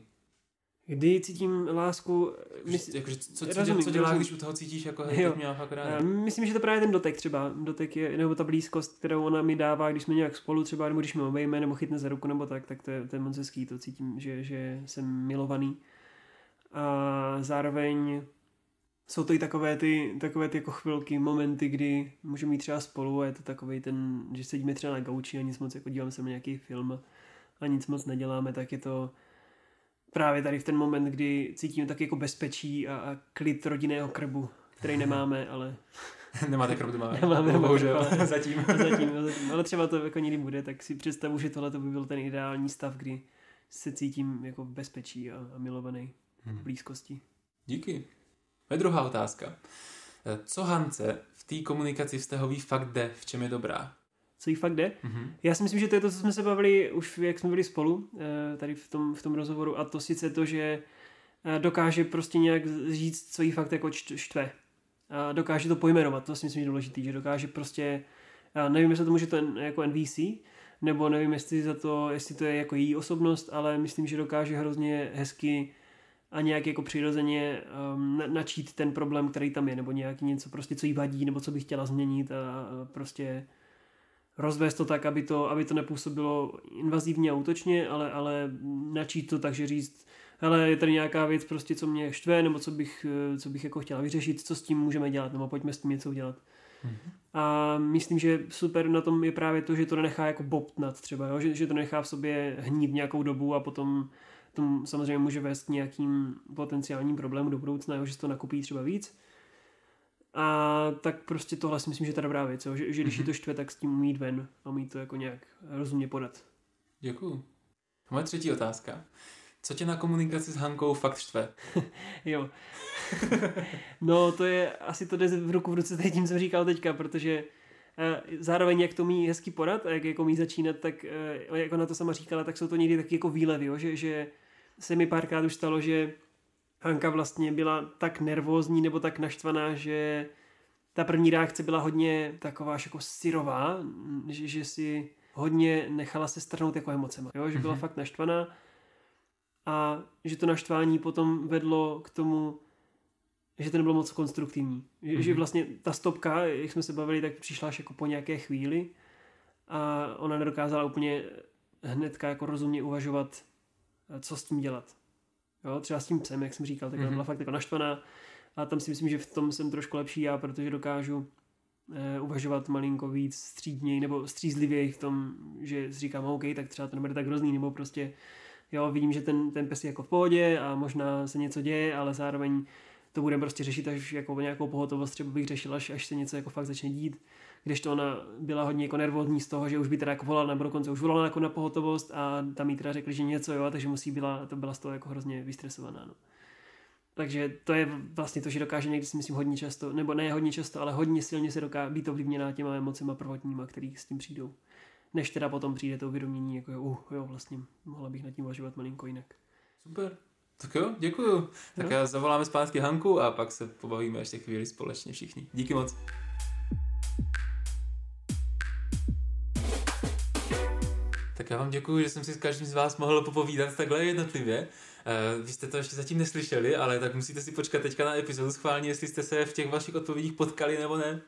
Kdy cítím lásku... Mysl... Jakože, co, co, rozumím, co dělá, když u toho cítíš, jako hej, mě fakt rád. Myslím, že to právě ten dotek třeba. Dotek je, nebo ta blízkost, kterou ona mi dává, když jsme nějak spolu třeba, nebo když mě obejme, nebo chytne za ruku, nebo tak, tak to je, to je moc hezký, to cítím, že, že jsem milovaný. A zároveň jsou to i takové ty, takové ty jako chvilky, momenty, kdy můžeme jít třeba spolu a je to takový ten, že sedíme třeba na gauči a nic moc, jako díváme se na nějaký film a nic moc neděláme, tak je to právě tady v ten moment, kdy cítíme tak jako bezpečí a, a klid rodinného krbu, který nemáme, ale... Nemáte krb doma. Nemáme no, bohužel, ale... zatím. zatím, zatím. Ale třeba to jako nikdy bude, tak si představu, že tohle to by byl ten ideální stav, kdy se cítím jako bezpečí a, a milovaný hmm. v blízkosti. Díky. Moje druhá otázka. Eh, co Hance v té komunikaci vztahový fakt jde, v čem je dobrá? Co jí fakt jde? Mm-hmm. Já si myslím, že to je to, co jsme se bavili už, jak jsme byli spolu, eh, tady v tom, v tom rozhovoru, a to sice to, že eh, dokáže prostě nějak říct, co jí fakt jako štve. A dokáže to pojmenovat, to si myslím, že je důležitý, že dokáže prostě, nevím, jestli to může to jako NVC, nebo nevím, jestli za to, jestli to je jako její osobnost, ale myslím, že dokáže hrozně hezky a nějak jako přirozeně um, načít ten problém, který tam je, nebo nějaký něco prostě, co jí vadí, nebo co by chtěla změnit a, a prostě rozvést to tak, aby to, aby to nepůsobilo invazivně a útočně, ale, ale načít to tak, že říct, hele, je tady nějaká věc prostě, co mě štve, nebo co bych, co bych jako chtěla vyřešit, co s tím můžeme dělat, nebo pojďme s tím něco udělat. Mm-hmm. A myslím, že super na tom je právě to, že to nenechá jako bobtnat třeba, jo? Že, že to nechá v sobě hnít nějakou dobu a potom to samozřejmě může vést k nějakým potenciálním problémům do budoucna, že se to nakupí třeba víc. A tak prostě tohle si myslím, že je ta dobrá věc, jo? Že, že když mm-hmm. je to štve, tak s tím umít ven a umít to jako nějak rozumně podat. Děkuju. Moje třetí otázka. Co tě na komunikaci s Hankou fakt štve? jo. no to je, asi to jde v ruku v ruce s tím, jsem říkal teďka, protože eh, zároveň jak to mý hezky podat a jak jako mý začínat, tak eh, jak ona to sama říkala, tak jsou to někdy taky jako výlevy, jo? Že, že se mi párkrát už stalo, že Hanka vlastně byla tak nervózní nebo tak naštvaná, že ta první reakce byla hodně taková jako syrová, že, že si hodně nechala se strhnout jako emocema, jo? že byla mm-hmm. fakt naštvaná a že to naštvání potom vedlo k tomu, že to nebylo moc konstruktivní. Že, mm-hmm. že vlastně ta stopka, jak jsme se bavili, tak přišla až jako po nějaké chvíli a ona nedokázala úplně hnedka jako rozumně uvažovat, co s tím dělat. Jo, třeba s tím psem, jak jsem říkal, tak mm-hmm. byla fakt jako naštvaná a tam si myslím, že v tom jsem trošku lepší já, protože dokážu eh, uvažovat malinko víc střídněji nebo střízlivěji v tom, že si říkám, OK, tak třeba to nebude tak hrozný, nebo prostě jo, vidím, že ten, ten pes je jako v pohodě a možná se něco děje, ale zároveň to budeme prostě řešit až jako nějakou pohotovost, třeba bych řešil, až, až se něco jako fakt začne dít. Když to ona byla hodně jako nervózní z toho, že už by teda jako volala, nebo dokonce už volala jako na pohotovost a tam jí teda řekli, že něco jo, takže musí byla, to byla z toho jako hrozně vystresovaná. No. Takže to je vlastně to, že dokáže někdy si myslím hodně často, nebo ne hodně často, ale hodně silně se dokáže být ovlivněná těma emocema prvotníma, který s tím přijdou než teda potom přijde to uvědomění, jako uh, jo, vlastně mohla bych nad tím uvažovat malinko jinak. Super. Tak jo, děkuju. Tak no. já zavoláme zpátky Hanku a pak se pobavíme ještě chvíli společně všichni. Díky moc. Tak já vám děkuji, že jsem si s každým z vás mohl popovídat takhle jednotlivě. Uh, vy jste to ještě zatím neslyšeli, ale tak musíte si počkat teďka na epizodu schválně, jestli jste se v těch vašich odpovědích potkali nebo ne.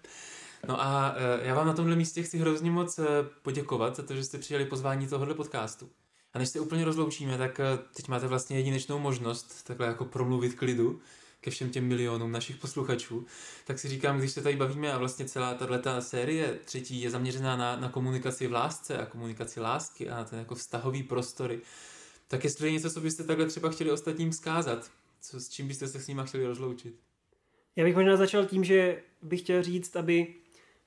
No a eh, já vám na tomhle místě chci hrozně moc eh, poděkovat za to, že jste přijeli pozvání tohohle podcastu. A než se úplně rozloučíme, tak eh, teď máte vlastně jedinečnou možnost takhle jako promluvit klidu ke všem těm milionům našich posluchačů, tak si říkám, když se tady bavíme a vlastně celá tato série třetí je zaměřená na, na komunikaci v lásce a komunikaci lásky a na ten jako vztahový prostory, tak jestli je něco, co byste takhle třeba chtěli ostatním zkázat, co, s čím byste se s nimi chtěli rozloučit? Já bych možná začal tím, že bych chtěl říct, aby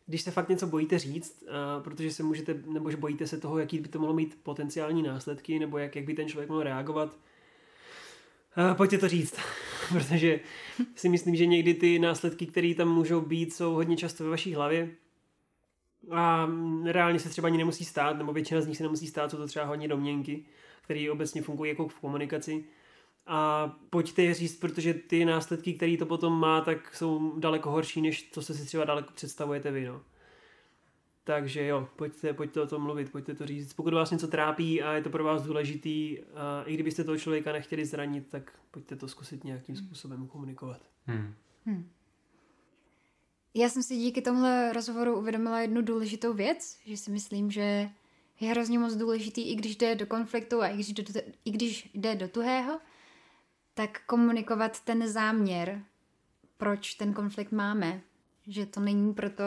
když se fakt něco bojíte říct, a protože se můžete, nebo že bojíte se toho, jaký by to mohlo mít potenciální následky, nebo jak, jak by ten člověk mohl reagovat, a pojďte to říct, protože si myslím, že někdy ty následky, které tam můžou být, jsou hodně často ve vaší hlavě. A reálně se třeba ani nemusí stát, nebo většina z nich se nemusí stát, jsou to třeba hodně domněnky, které obecně fungují jako v komunikaci a pojďte je říct, protože ty následky, které to potom má, tak jsou daleko horší, než to, co si třeba daleko představujete vy. No. Takže jo, pojďte, pojďte o tom mluvit, pojďte to říct. Pokud vás něco trápí a je to pro vás důležitý, a i kdybyste toho člověka nechtěli zranit, tak pojďte to zkusit nějakým způsobem komunikovat. Hmm. Hmm. Já jsem si díky tomhle rozhovoru uvědomila jednu důležitou věc, že si myslím, že je hrozně moc důležitý, i když jde do konfliktu a i když, do, i když jde do tuhého, tak komunikovat ten záměr, proč ten konflikt máme. Že to není proto,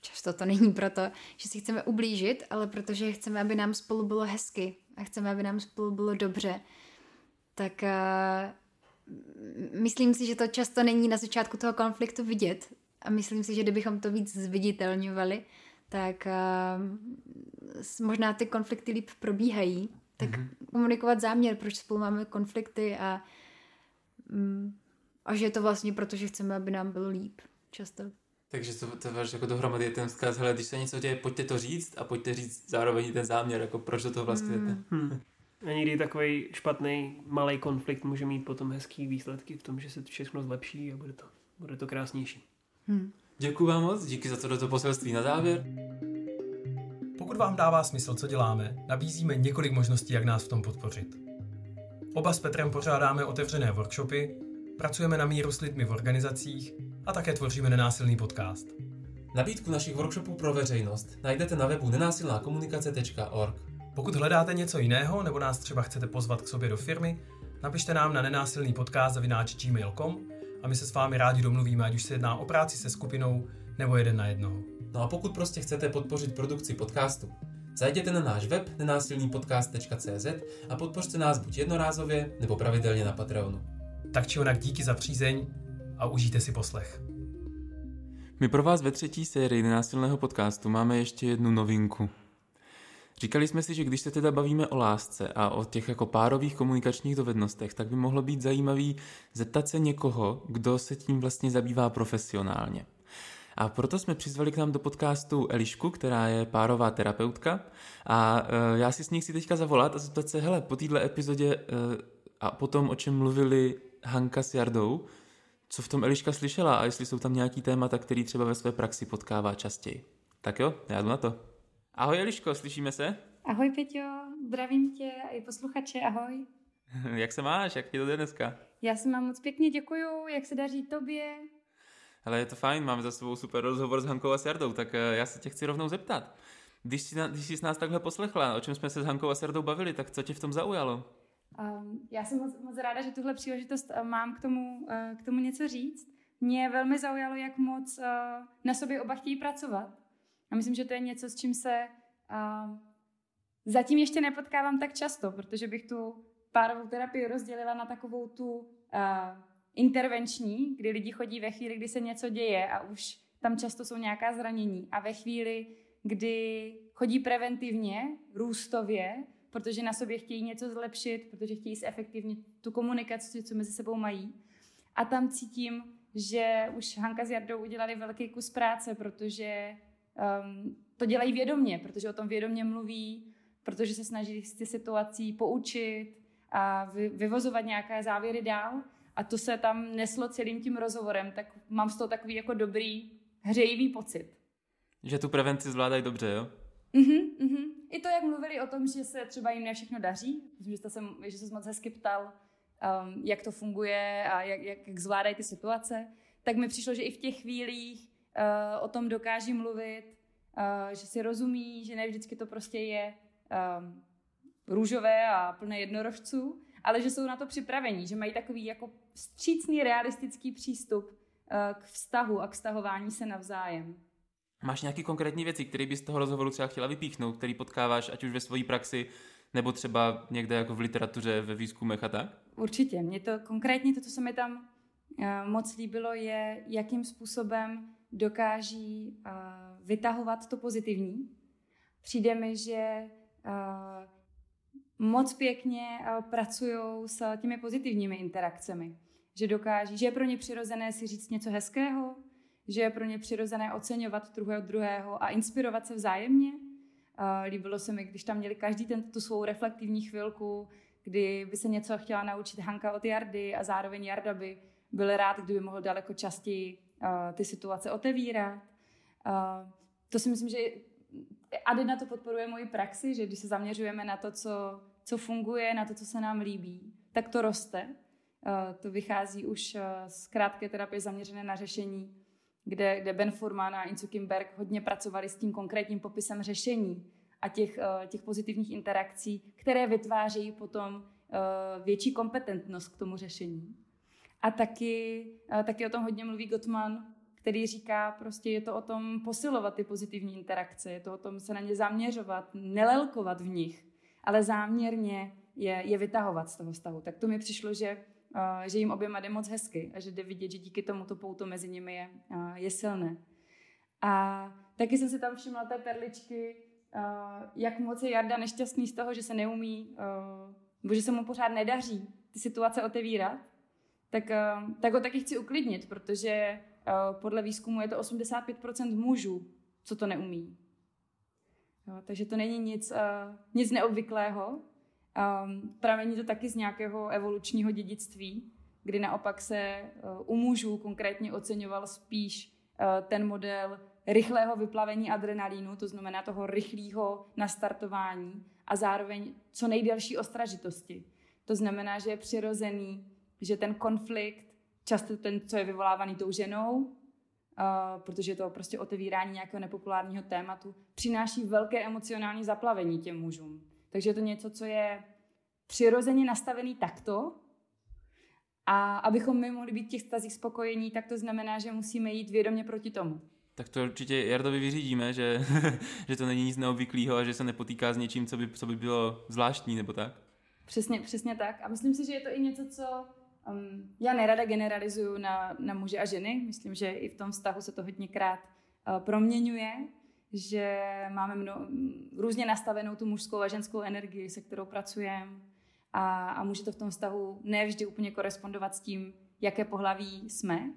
často to není proto, že si chceme ublížit, ale protože chceme, aby nám spolu bylo hezky a chceme, aby nám spolu bylo dobře. Tak uh, myslím si, že to často není na začátku toho konfliktu vidět a myslím si, že kdybychom to víc zviditelňovali, tak uh, možná ty konflikty líp probíhají tak mm-hmm. komunikovat záměr, proč spolu máme konflikty a mm, A že je to vlastně proto, že chceme, aby nám bylo líp. Často. Takže to, to váš jako dohromady je ten vzkaz, hele, když se něco děje, pojďte to říct a pojďte říct zároveň ten záměr, jako proč do toho vlastně jdete. Hmm. A někdy takový špatný malý konflikt může mít potom hezký výsledky v tom, že se všechno zlepší a bude to, bude to krásnější. Hmm. Děkuji vám moc, díky za toto poselství na závěr. Pokud vám dává smysl, co děláme, nabízíme několik možností, jak nás v tom podpořit. Oba s Petrem pořádáme otevřené workshopy, pracujeme na míru s lidmi v organizacích a také tvoříme nenásilný podcast. Nabídku našich workshopů pro veřejnost najdete na webu nenásilnákomunikace.org. Pokud hledáte něco jiného nebo nás třeba chcete pozvat k sobě do firmy, napište nám na nenásilný podcast gmail.com a my se s vámi rádi domluvíme, ať už se jedná o práci se skupinou nebo jeden na jednoho. No a pokud prostě chcete podpořit produkci podcastu, zajděte na náš web nenásilnýpodcast.cz a podpořte nás buď jednorázově nebo pravidelně na Patreonu. Tak či onak díky za přízeň a užijte si poslech. My pro vás ve třetí sérii nenásilného podcastu máme ještě jednu novinku. Říkali jsme si, že když se teda bavíme o lásce a o těch jako párových komunikačních dovednostech, tak by mohlo být zajímavý zeptat se někoho, kdo se tím vlastně zabývá profesionálně. A proto jsme přizvali k nám do podcastu Elišku, která je párová terapeutka a uh, já si s ní chci teďka zavolat a zeptat se, hele, po téhle epizodě uh, a potom, o čem mluvili Hanka s Jardou, co v tom Eliška slyšela a jestli jsou tam nějaký témata, který třeba ve své praxi potkává častěji. Tak jo, já jdu na to. Ahoj Eliško, slyšíme se? Ahoj Peťo, zdravím tě i posluchače, ahoj. jak se máš, jak ti to jde dneska? Já se mám moc pěkně, děkuju, jak se daří tobě? Ale je to fajn, máme za sebou super rozhovor s Hankou a Sardou, tak eh, já se tě chci rovnou zeptat. Když jsi, když jsi nás takhle poslechla, o čem jsme se s Hankou a Sardou bavili, tak co tě v tom zaujalo? Um, já jsem moc, moc ráda, že tuhle příležitost uh, mám k tomu, uh, k tomu něco říct. Mě velmi zaujalo, jak moc na sobě oba chtějí pracovat. A myslím, že to je něco, s čím se uh, zatím ještě nepotkávám tak často, protože bych tu párovou terapii rozdělila na takovou tu intervenční, kdy lidi chodí ve chvíli, kdy se něco děje a už tam často jsou nějaká zranění. A ve chvíli, kdy chodí preventivně, růstově, protože na sobě chtějí něco zlepšit, protože chtějí zefektivnit tu komunikaci, co mezi sebou mají. A tam cítím, že už Hanka s Jardou udělali velký kus práce, protože um, to dělají vědomně, protože o tom vědomně mluví, protože se snaží z ty situací poučit a vy, vyvozovat nějaké závěry dál. A to se tam neslo celým tím rozhovorem, tak mám z toho takový jako dobrý, hřejivý pocit. Že tu prevenci zvládají dobře, jo? Mhm, mhm. I to, jak mluvili o tom, že se třeba jim ne všechno daří, že jste se, že se moc hezky ptal, um, jak to funguje a jak, jak, jak zvládají ty situace, tak mi přišlo, že i v těch chvílích uh, o tom dokáží mluvit, uh, že si rozumí, že ne vždycky to prostě je um, růžové a plné jednorožců, ale že jsou na to připravení, že mají takový jako vstřícný, realistický přístup uh, k vztahu a k vztahování se navzájem. Máš nějaké konkrétní věci, které bys z toho rozhovoru třeba chtěla vypíchnout, který potkáváš ať už ve své praxi, nebo třeba někde jako v literatuře, ve výzkumech a tak? Určitě. Mě to konkrétně, to, co se mi tam uh, moc líbilo, je, jakým způsobem dokáží uh, vytahovat to pozitivní. Přijde mi, že moc pěkně uh, pracují s těmi pozitivními interakcemi. Že dokáží, že je pro ně přirozené si říct něco hezkého, že je pro ně přirozené oceňovat druhého druhého a inspirovat se vzájemně. Uh, líbilo se mi, když tam měli každý ten, tu svou reflektivní chvilku, kdy by se něco chtěla naučit Hanka od Jardy a zároveň Jarda by byl rád, kdyby mohl daleko častěji uh, ty situace otevírat. To si myslím, že Adina to podporuje moji praxi, že když se zaměřujeme na to, co, co funguje, na to, co se nám líbí, tak to roste. Uh, to vychází už uh, z krátké terapie zaměřené na řešení kde, kde Ben Furman a Incu Kimberg hodně pracovali s tím konkrétním popisem řešení a těch, eh, těch pozitivních interakcí, které vytvářejí potom eh, větší kompetentnost k tomu řešení. A taky, eh, taky o tom hodně mluví Gottman, který říká, prostě je to o tom posilovat ty pozitivní interakce, je to o tom se na ně zaměřovat, nelelkovat v nich, ale záměrně je, je vytahovat z toho stavu. Tak to mi přišlo, že že jim oběma jde moc hezky a že jde vidět, že díky tomu to pouto mezi nimi je, je silné. A taky jsem si tam všimla té perličky, jak moc je Jarda nešťastný z toho, že se neumí, nebo že se mu pořád nedaří ty situace otevírat tak, eh, tak ho taky chci uklidnit, protože eh, podle výzkumu je to 85% mužů, co to neumí. Jo, takže to není nic, uh, nic neobvyklého. Um, pramení to taky z nějakého evolučního dědictví, kdy naopak se uh, u mužů konkrétně oceňoval spíš ten model rychlého vyplavení adrenalínu, to znamená toho rychlého nastartování a zároveň co nejdelší ostražitosti. To znamená, že je přirozený, že ten konflikt, často ten, co je vyvolávaný tou ženou, Uh, protože je to prostě otevírání nějakého nepopulárního tématu, přináší velké emocionální zaplavení těm mužům. Takže je to něco, co je přirozeně nastavený takto a abychom my mohli být v těch stazích spokojení, tak to znamená, že musíme jít vědomě proti tomu. Tak to určitě Jardovi vyřídíme, že, že to není nic neobvyklého a že se nepotýká s něčím, co by, co by bylo zvláštní, nebo tak? Přesně, přesně tak. A myslím si, že je to i něco, co um, já nerada generalizuju na, na muže a ženy. Myslím, že i v tom vztahu se to hodněkrát uh, proměňuje, že máme mno, různě nastavenou tu mužskou a ženskou energii, se kterou pracujeme a, a může to v tom vztahu nevždy úplně korespondovat s tím, jaké pohlaví jsme.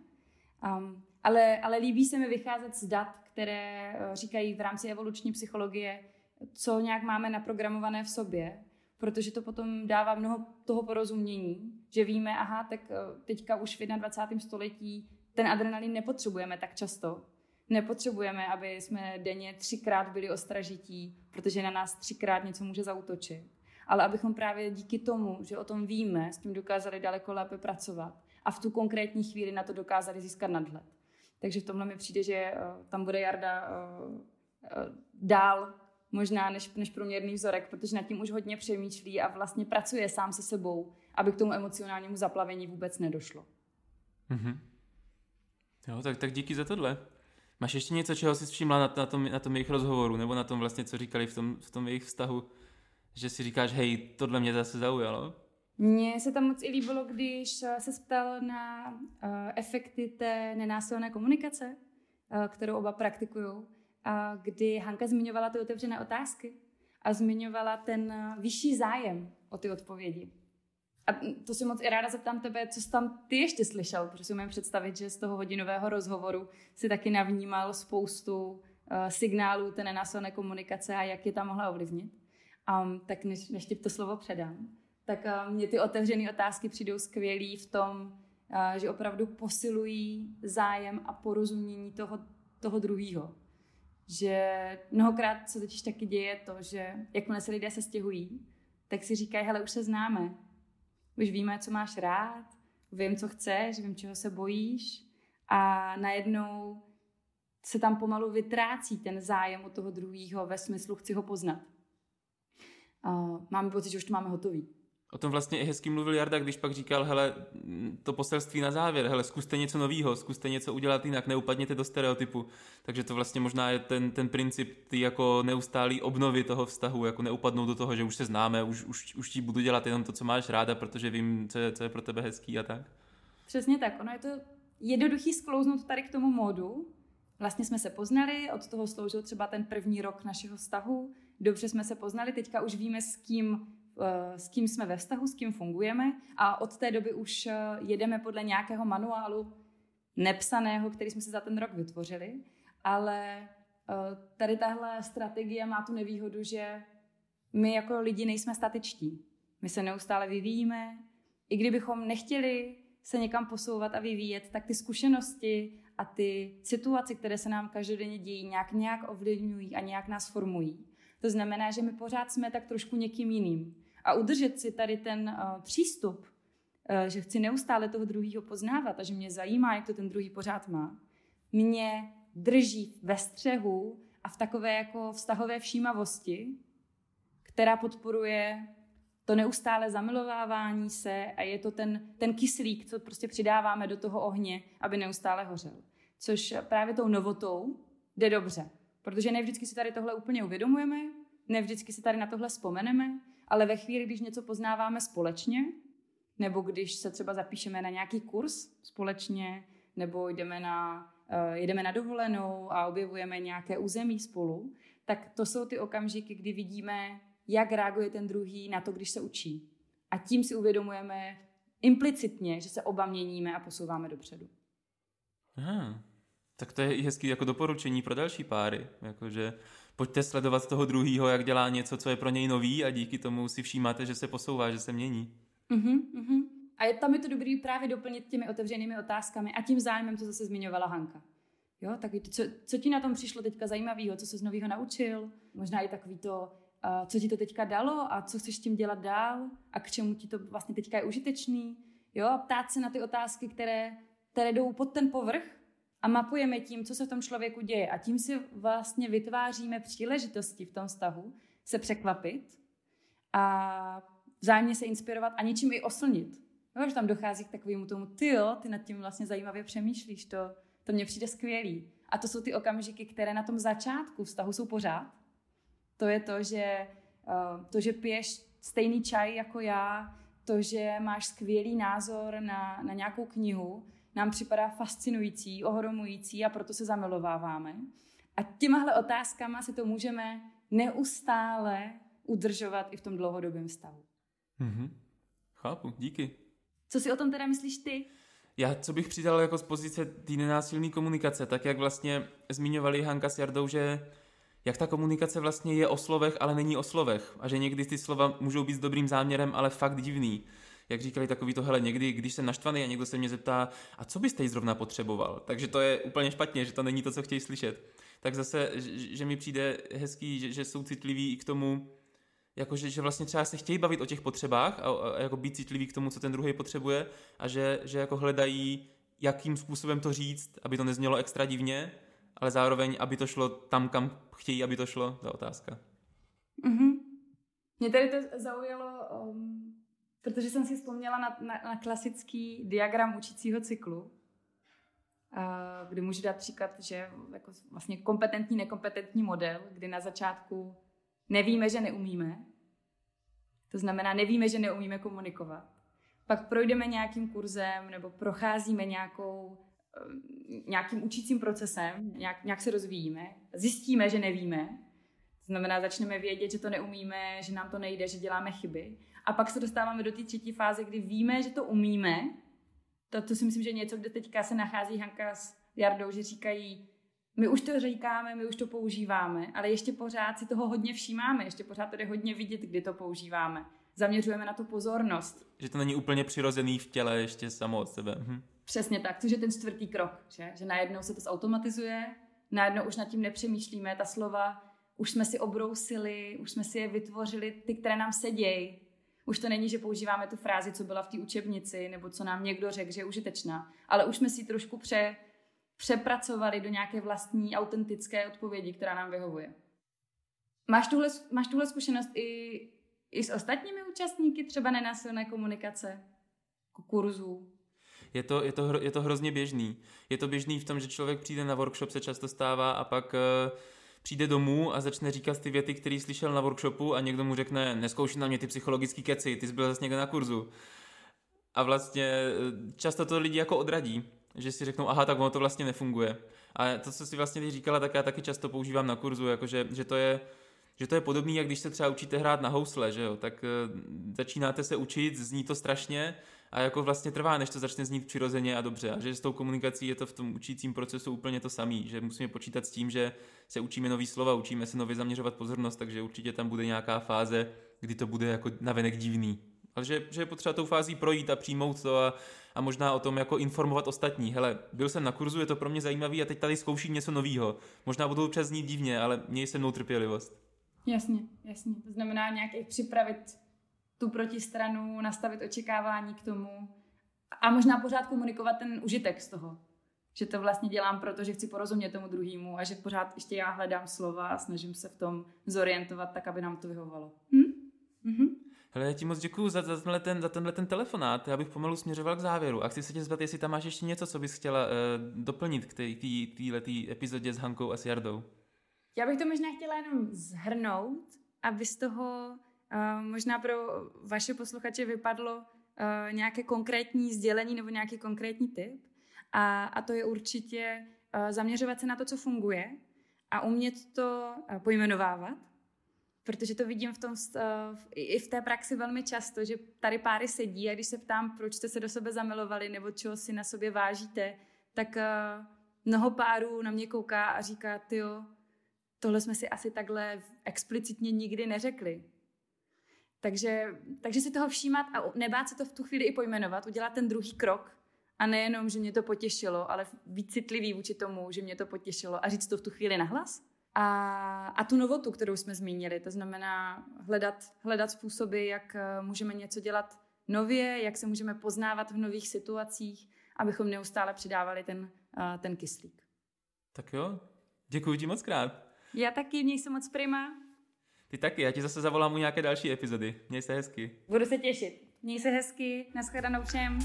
Um, ale, ale líbí se mi vycházet z dat, které uh, říkají v rámci evoluční psychologie, co nějak máme naprogramované v sobě, protože to potom dává mnoho toho porozumění, že víme, aha, tak uh, teďka už v 21. století ten adrenalin nepotřebujeme tak často. Nepotřebujeme, aby jsme denně třikrát byli ostražití, protože na nás třikrát něco může zautočit. Ale abychom právě díky tomu, že o tom víme, s tím dokázali daleko lépe pracovat a v tu konkrétní chvíli na to dokázali získat nadhled. Takže v tomhle mi přijde, že uh, tam bude Jarda uh, dál možná než, než průměrný vzorek, protože nad tím už hodně přemýšlí a vlastně pracuje sám se sebou, aby k tomu emocionálnímu zaplavení vůbec nedošlo. Mm-hmm. Jo, tak, tak díky za tohle. Máš ještě něco, čeho jsi všimla na, na, tom, na tom jejich rozhovoru, nebo na tom vlastně, co říkali v tom, v tom jejich vztahu, že si říkáš, hej, tohle mě zase zaujalo? Mně se tam moc i líbilo, když se ptal na uh, efekty té nenásilné komunikace, uh, kterou oba praktikují, kdy Hanka zmiňovala ty otevřené otázky a zmiňovala ten uh, vyšší zájem o ty odpovědi. A to si moc i ráda zeptám tebe, co jsi tam ty ještě slyšel, protože si umím představit, že z toho hodinového rozhovoru si taky navnímal spoustu uh, signálů té nenásilné komunikace a jak je tam mohla ovlivnit. Um, tak než, než ti to slovo předám, tak uh, mně ty otevřené otázky přijdou skvělý v tom, uh, že opravdu posilují zájem a porozumění toho, toho druhého. Že mnohokrát se totiž taky děje to, že jakmile se lidé se stěhují, tak si říkají, hele, už se známe, už víme, co máš rád, vím, co chceš, vím, čeho se bojíš a najednou se tam pomalu vytrácí ten zájem o toho druhého ve smyslu chci ho poznat. Uh, máme pocit, že už to máme hotový. O tom vlastně i hezky mluvil Jarda, když pak říkal, hele, to poselství na závěr, hele, zkuste něco nového, zkuste něco udělat jinak, neupadněte do stereotypu. Takže to vlastně možná je ten, ten princip ty jako neustálý obnovy toho vztahu, jako neupadnout do toho, že už se známe, už, už, už ti budu dělat jenom to, co máš ráda, protože vím, co je, co je pro tebe hezký a tak. Přesně tak, ono je to jednoduchý sklouznout tady k tomu módu. Vlastně jsme se poznali, od toho sloužil třeba ten první rok našeho vztahu, dobře jsme se poznali, teďka už víme, s kým s kým jsme ve vztahu, s kým fungujeme a od té doby už eh, jedeme podle nějakého manuálu nepsaného, který jsme si za ten rok vytvořili, ale eh, tady tahle strategie má tu nevýhodu, že my jako lidi nejsme statičtí. My se neustále vyvíjíme. I kdybychom nechtěli se někam posouvat a vyvíjet, tak ty zkušenosti a ty situace, které se nám každodenně dějí, nějak, nějak ovlivňují a nějak nás formují. To znamená, že my pořád jsme tak trošku někým jiným. A udržet si tady ten uh, přístup, uh, že chci neustále toho druhého poznávat a že mě zajímá, jak to ten druhý pořád má, mě drží ve střehu a v takové jako vztahové všímavosti, která podporuje to neustále zamilovávání se a je to ten, ten kyslík, co prostě přidáváme do toho ohně, aby neustále hořel. Což právě tou novotou jde dobře, protože ne vždycky si tady tohle úplně uvědomujeme, ne vždycky si tady na tohle vzpomeneme, ale ve chvíli, když něco poznáváme společně, nebo když se třeba zapíšeme na nějaký kurz společně, nebo jdeme na, uh, jdeme na dovolenou a objevujeme nějaké území spolu, tak to jsou ty okamžiky, kdy vidíme, jak reaguje ten druhý na to, když se učí. A tím si uvědomujeme, implicitně, že se oba měníme a posouváme dopředu. Aha. Tak to je hezký jako doporučení pro další páry. Jakože pojďte sledovat toho druhého, jak dělá něco, co je pro něj nový a díky tomu si všímáte, že se posouvá, že se mění. Uh-huh, uh-huh. A je tam je to dobrý právě doplnit těmi otevřenými otázkami a tím zájmem, co zase zmiňovala Hanka. Jo, takový to, co, co ti na tom přišlo teďka zajímavého, co se z nového naučil, možná i takový to, uh, co ti to teďka dalo a co chceš s tím dělat dál a k čemu ti to vlastně teďka je užitečný. Jo, a ptát se na ty otázky, které, které jdou pod ten povrch a mapujeme tím, co se v tom člověku děje a tím si vlastně vytváříme příležitosti v tom vztahu se překvapit a vzájemně se inspirovat a něčím i oslnit. Jo, že tam dochází k takovému tomu, ty jo, ty nad tím vlastně zajímavě přemýšlíš, to, to mně přijde skvělý. A to jsou ty okamžiky, které na tom začátku vztahu jsou pořád. To je to, že, uh, to, že piješ stejný čaj jako já, to, že máš skvělý názor na, na nějakou knihu, nám připadá fascinující, ohromující a proto se zamilováváme. A těmahle otázkama si to můžeme neustále udržovat i v tom dlouhodobém stavu. Mm-hmm. Chápu, díky. Co si o tom teda myslíš ty? Já, co bych přidal jako z pozice té nenásilné komunikace, tak jak vlastně zmiňovali Hanka s Jardou, že jak ta komunikace vlastně je o slovech, ale není o slovech. A že někdy ty slova můžou být s dobrým záměrem, ale fakt divný. Jak říkali takový to, hele, někdy, když jsem naštvaný a někdo se mě zeptá, a co byste jí zrovna potřeboval? Takže to je úplně špatně, že to není to, co chtějí slyšet. Tak zase, že, že mi přijde hezký, že, že jsou citliví i k tomu, jakože, že vlastně třeba se chtějí bavit o těch potřebách a, a jako být citlivý k tomu, co ten druhý potřebuje a že, že jako hledají, jakým způsobem to říct, aby to neznělo extra divně, ale zároveň, aby to šlo tam, kam chtějí, aby to šlo, ta otázka. Mm-hmm. Mě tady to zaujalo, um, protože jsem si vzpomněla na, na, na klasický diagram učícího cyklu, uh, kdy můžu dát příklad, že jako vlastně kompetentní, nekompetentní model, kdy na začátku nevíme, že neumíme, to znamená, nevíme, že neumíme komunikovat. Pak projdeme nějakým kurzem nebo procházíme nějakou, eh, nějakým učícím procesem, nějak, nějak se rozvíjíme, zjistíme, že nevíme, to znamená, začneme vědět, že to neumíme, že nám to nejde, že děláme chyby. A pak se dostáváme do té třetí fáze, kdy víme, že to umíme. To, to si myslím, že něco, kde teďka se nachází Hanka s Jardou, že říkají, my už to říkáme, my už to používáme, ale ještě pořád si toho hodně všímáme, ještě pořád tady hodně vidět, kdy to používáme. Zaměřujeme na to pozornost. Že to není úplně přirozený v těle ještě samo od sebe. Hm. Přesně tak, což je ten čtvrtý krok, že? že najednou se to zautomatizuje, najednou už nad tím nepřemýšlíme, ta slova už jsme si obrousili, už jsme si je vytvořili, ty, které nám sedějí. Už to není, že používáme tu frázi, co byla v té učebnici, nebo co nám někdo řekl, že je užitečná, ale už jsme si trošku pře, přepracovali do nějaké vlastní autentické odpovědi, která nám vyhovuje. Máš tuhle, máš tuhle zkušenost i, i s ostatními účastníky třeba nenásilné komunikace, kurzů? Je to, je, to, je to hrozně běžný. Je to běžný v tom, že člověk přijde na workshop, se často stává a pak uh, přijde domů a začne říkat ty věty, které slyšel na workshopu a někdo mu řekne, neskouši na mě ty psychologické keci, ty jsi byl zase někde na kurzu. A vlastně eh, často to lidi jako odradí že si řeknou, aha, tak ono to vlastně nefunguje. A to, co si vlastně říkala, tak já taky často používám na kurzu, jakože, že to je že to je podobné, jak když se třeba učíte hrát na housle, že jo, tak uh, začínáte se učit, zní to strašně a jako vlastně trvá, než to začne znít přirozeně a dobře. A že s tou komunikací je to v tom učícím procesu úplně to samé, že musíme počítat s tím, že se učíme nový slova, učíme se nově zaměřovat pozornost, takže určitě tam bude nějaká fáze, kdy to bude jako navenek divný. Ale že, že je potřeba tou fází projít a přijmout to a, a možná o tom jako informovat ostatní. Hele, byl jsem na kurzu, je to pro mě zajímavý a teď tady zkouším něco nového. Možná budou přes ní divně, ale měj se mnou trpělivost. Jasně, jasně. To znamená nějak i připravit tu protistranu, nastavit očekávání k tomu a možná pořád komunikovat ten užitek z toho. Že to vlastně dělám proto, že chci porozumět tomu druhému a že pořád ještě já hledám slova a snažím se v tom zorientovat tak, aby nám to vyhovovalo. Hm? Mhm. Hele, já ti moc děkuji za, za, tenhle ten, za tenhle ten telefonát. Já bych pomalu směřoval k závěru. A chci se tě zeptat, jestli tam máš ještě něco, co bys chtěla uh, doplnit k této epizodě s Hankou a s Jardou. Já bych to možná chtěla jenom zhrnout, aby z toho možná pro vaše posluchače vypadlo uh, nějaké konkrétní sdělení nebo nějaký konkrétní tip. A, a to je určitě uh, zaměřovat se na to, co funguje a umět to pojmenovávat protože to vidím v tom, i v té praxi velmi často, že tady páry sedí a když se ptám, proč jste se do sebe zamilovali nebo čeho si na sobě vážíte, tak mnoho párů na mě kouká a říká, jo, tohle jsme si asi takhle explicitně nikdy neřekli. Takže, takže si toho všímat a nebát se to v tu chvíli i pojmenovat, udělat ten druhý krok a nejenom, že mě to potěšilo, ale víc citlivý vůči tomu, že mě to potěšilo a říct to v tu chvíli nahlas. A, a tu novotu, kterou jsme zmínili, to znamená hledat, hledat způsoby, jak eh, můžeme něco dělat nově, jak se můžeme poznávat v nových situacích, abychom neustále přidávali ten, eh, ten kyslík. Tak jo, děkuji ti moc krát. Já taky, měj se moc prima. Ty taky, já ti zase zavolám u nějaké další epizody. Měj se hezky. Budu se těšit. Měj se hezky, nashledanou všem.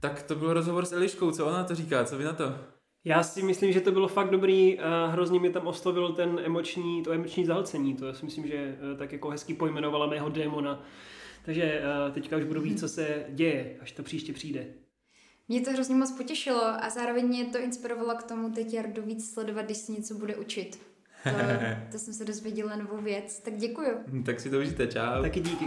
Tak to byl rozhovor s Eliškou, co ona to říká, co vy na to? Já si myslím, že to bylo fakt dobrý a hrozně mi tam oslovil ten emoční, to emoční zahlcení. To já si myslím, že eh, tak jako hezky pojmenovala mého démona. Takže eh, teďka už budu víc, co se děje, až to příště přijde. Mě to hrozně moc potěšilo a zároveň mě to inspirovalo k tomu teď Jardu víc sledovat, když se něco bude učit. To, to jsem se dozvěděla novou věc, tak děkuju. Tak si to užijte, čau. Taky díky.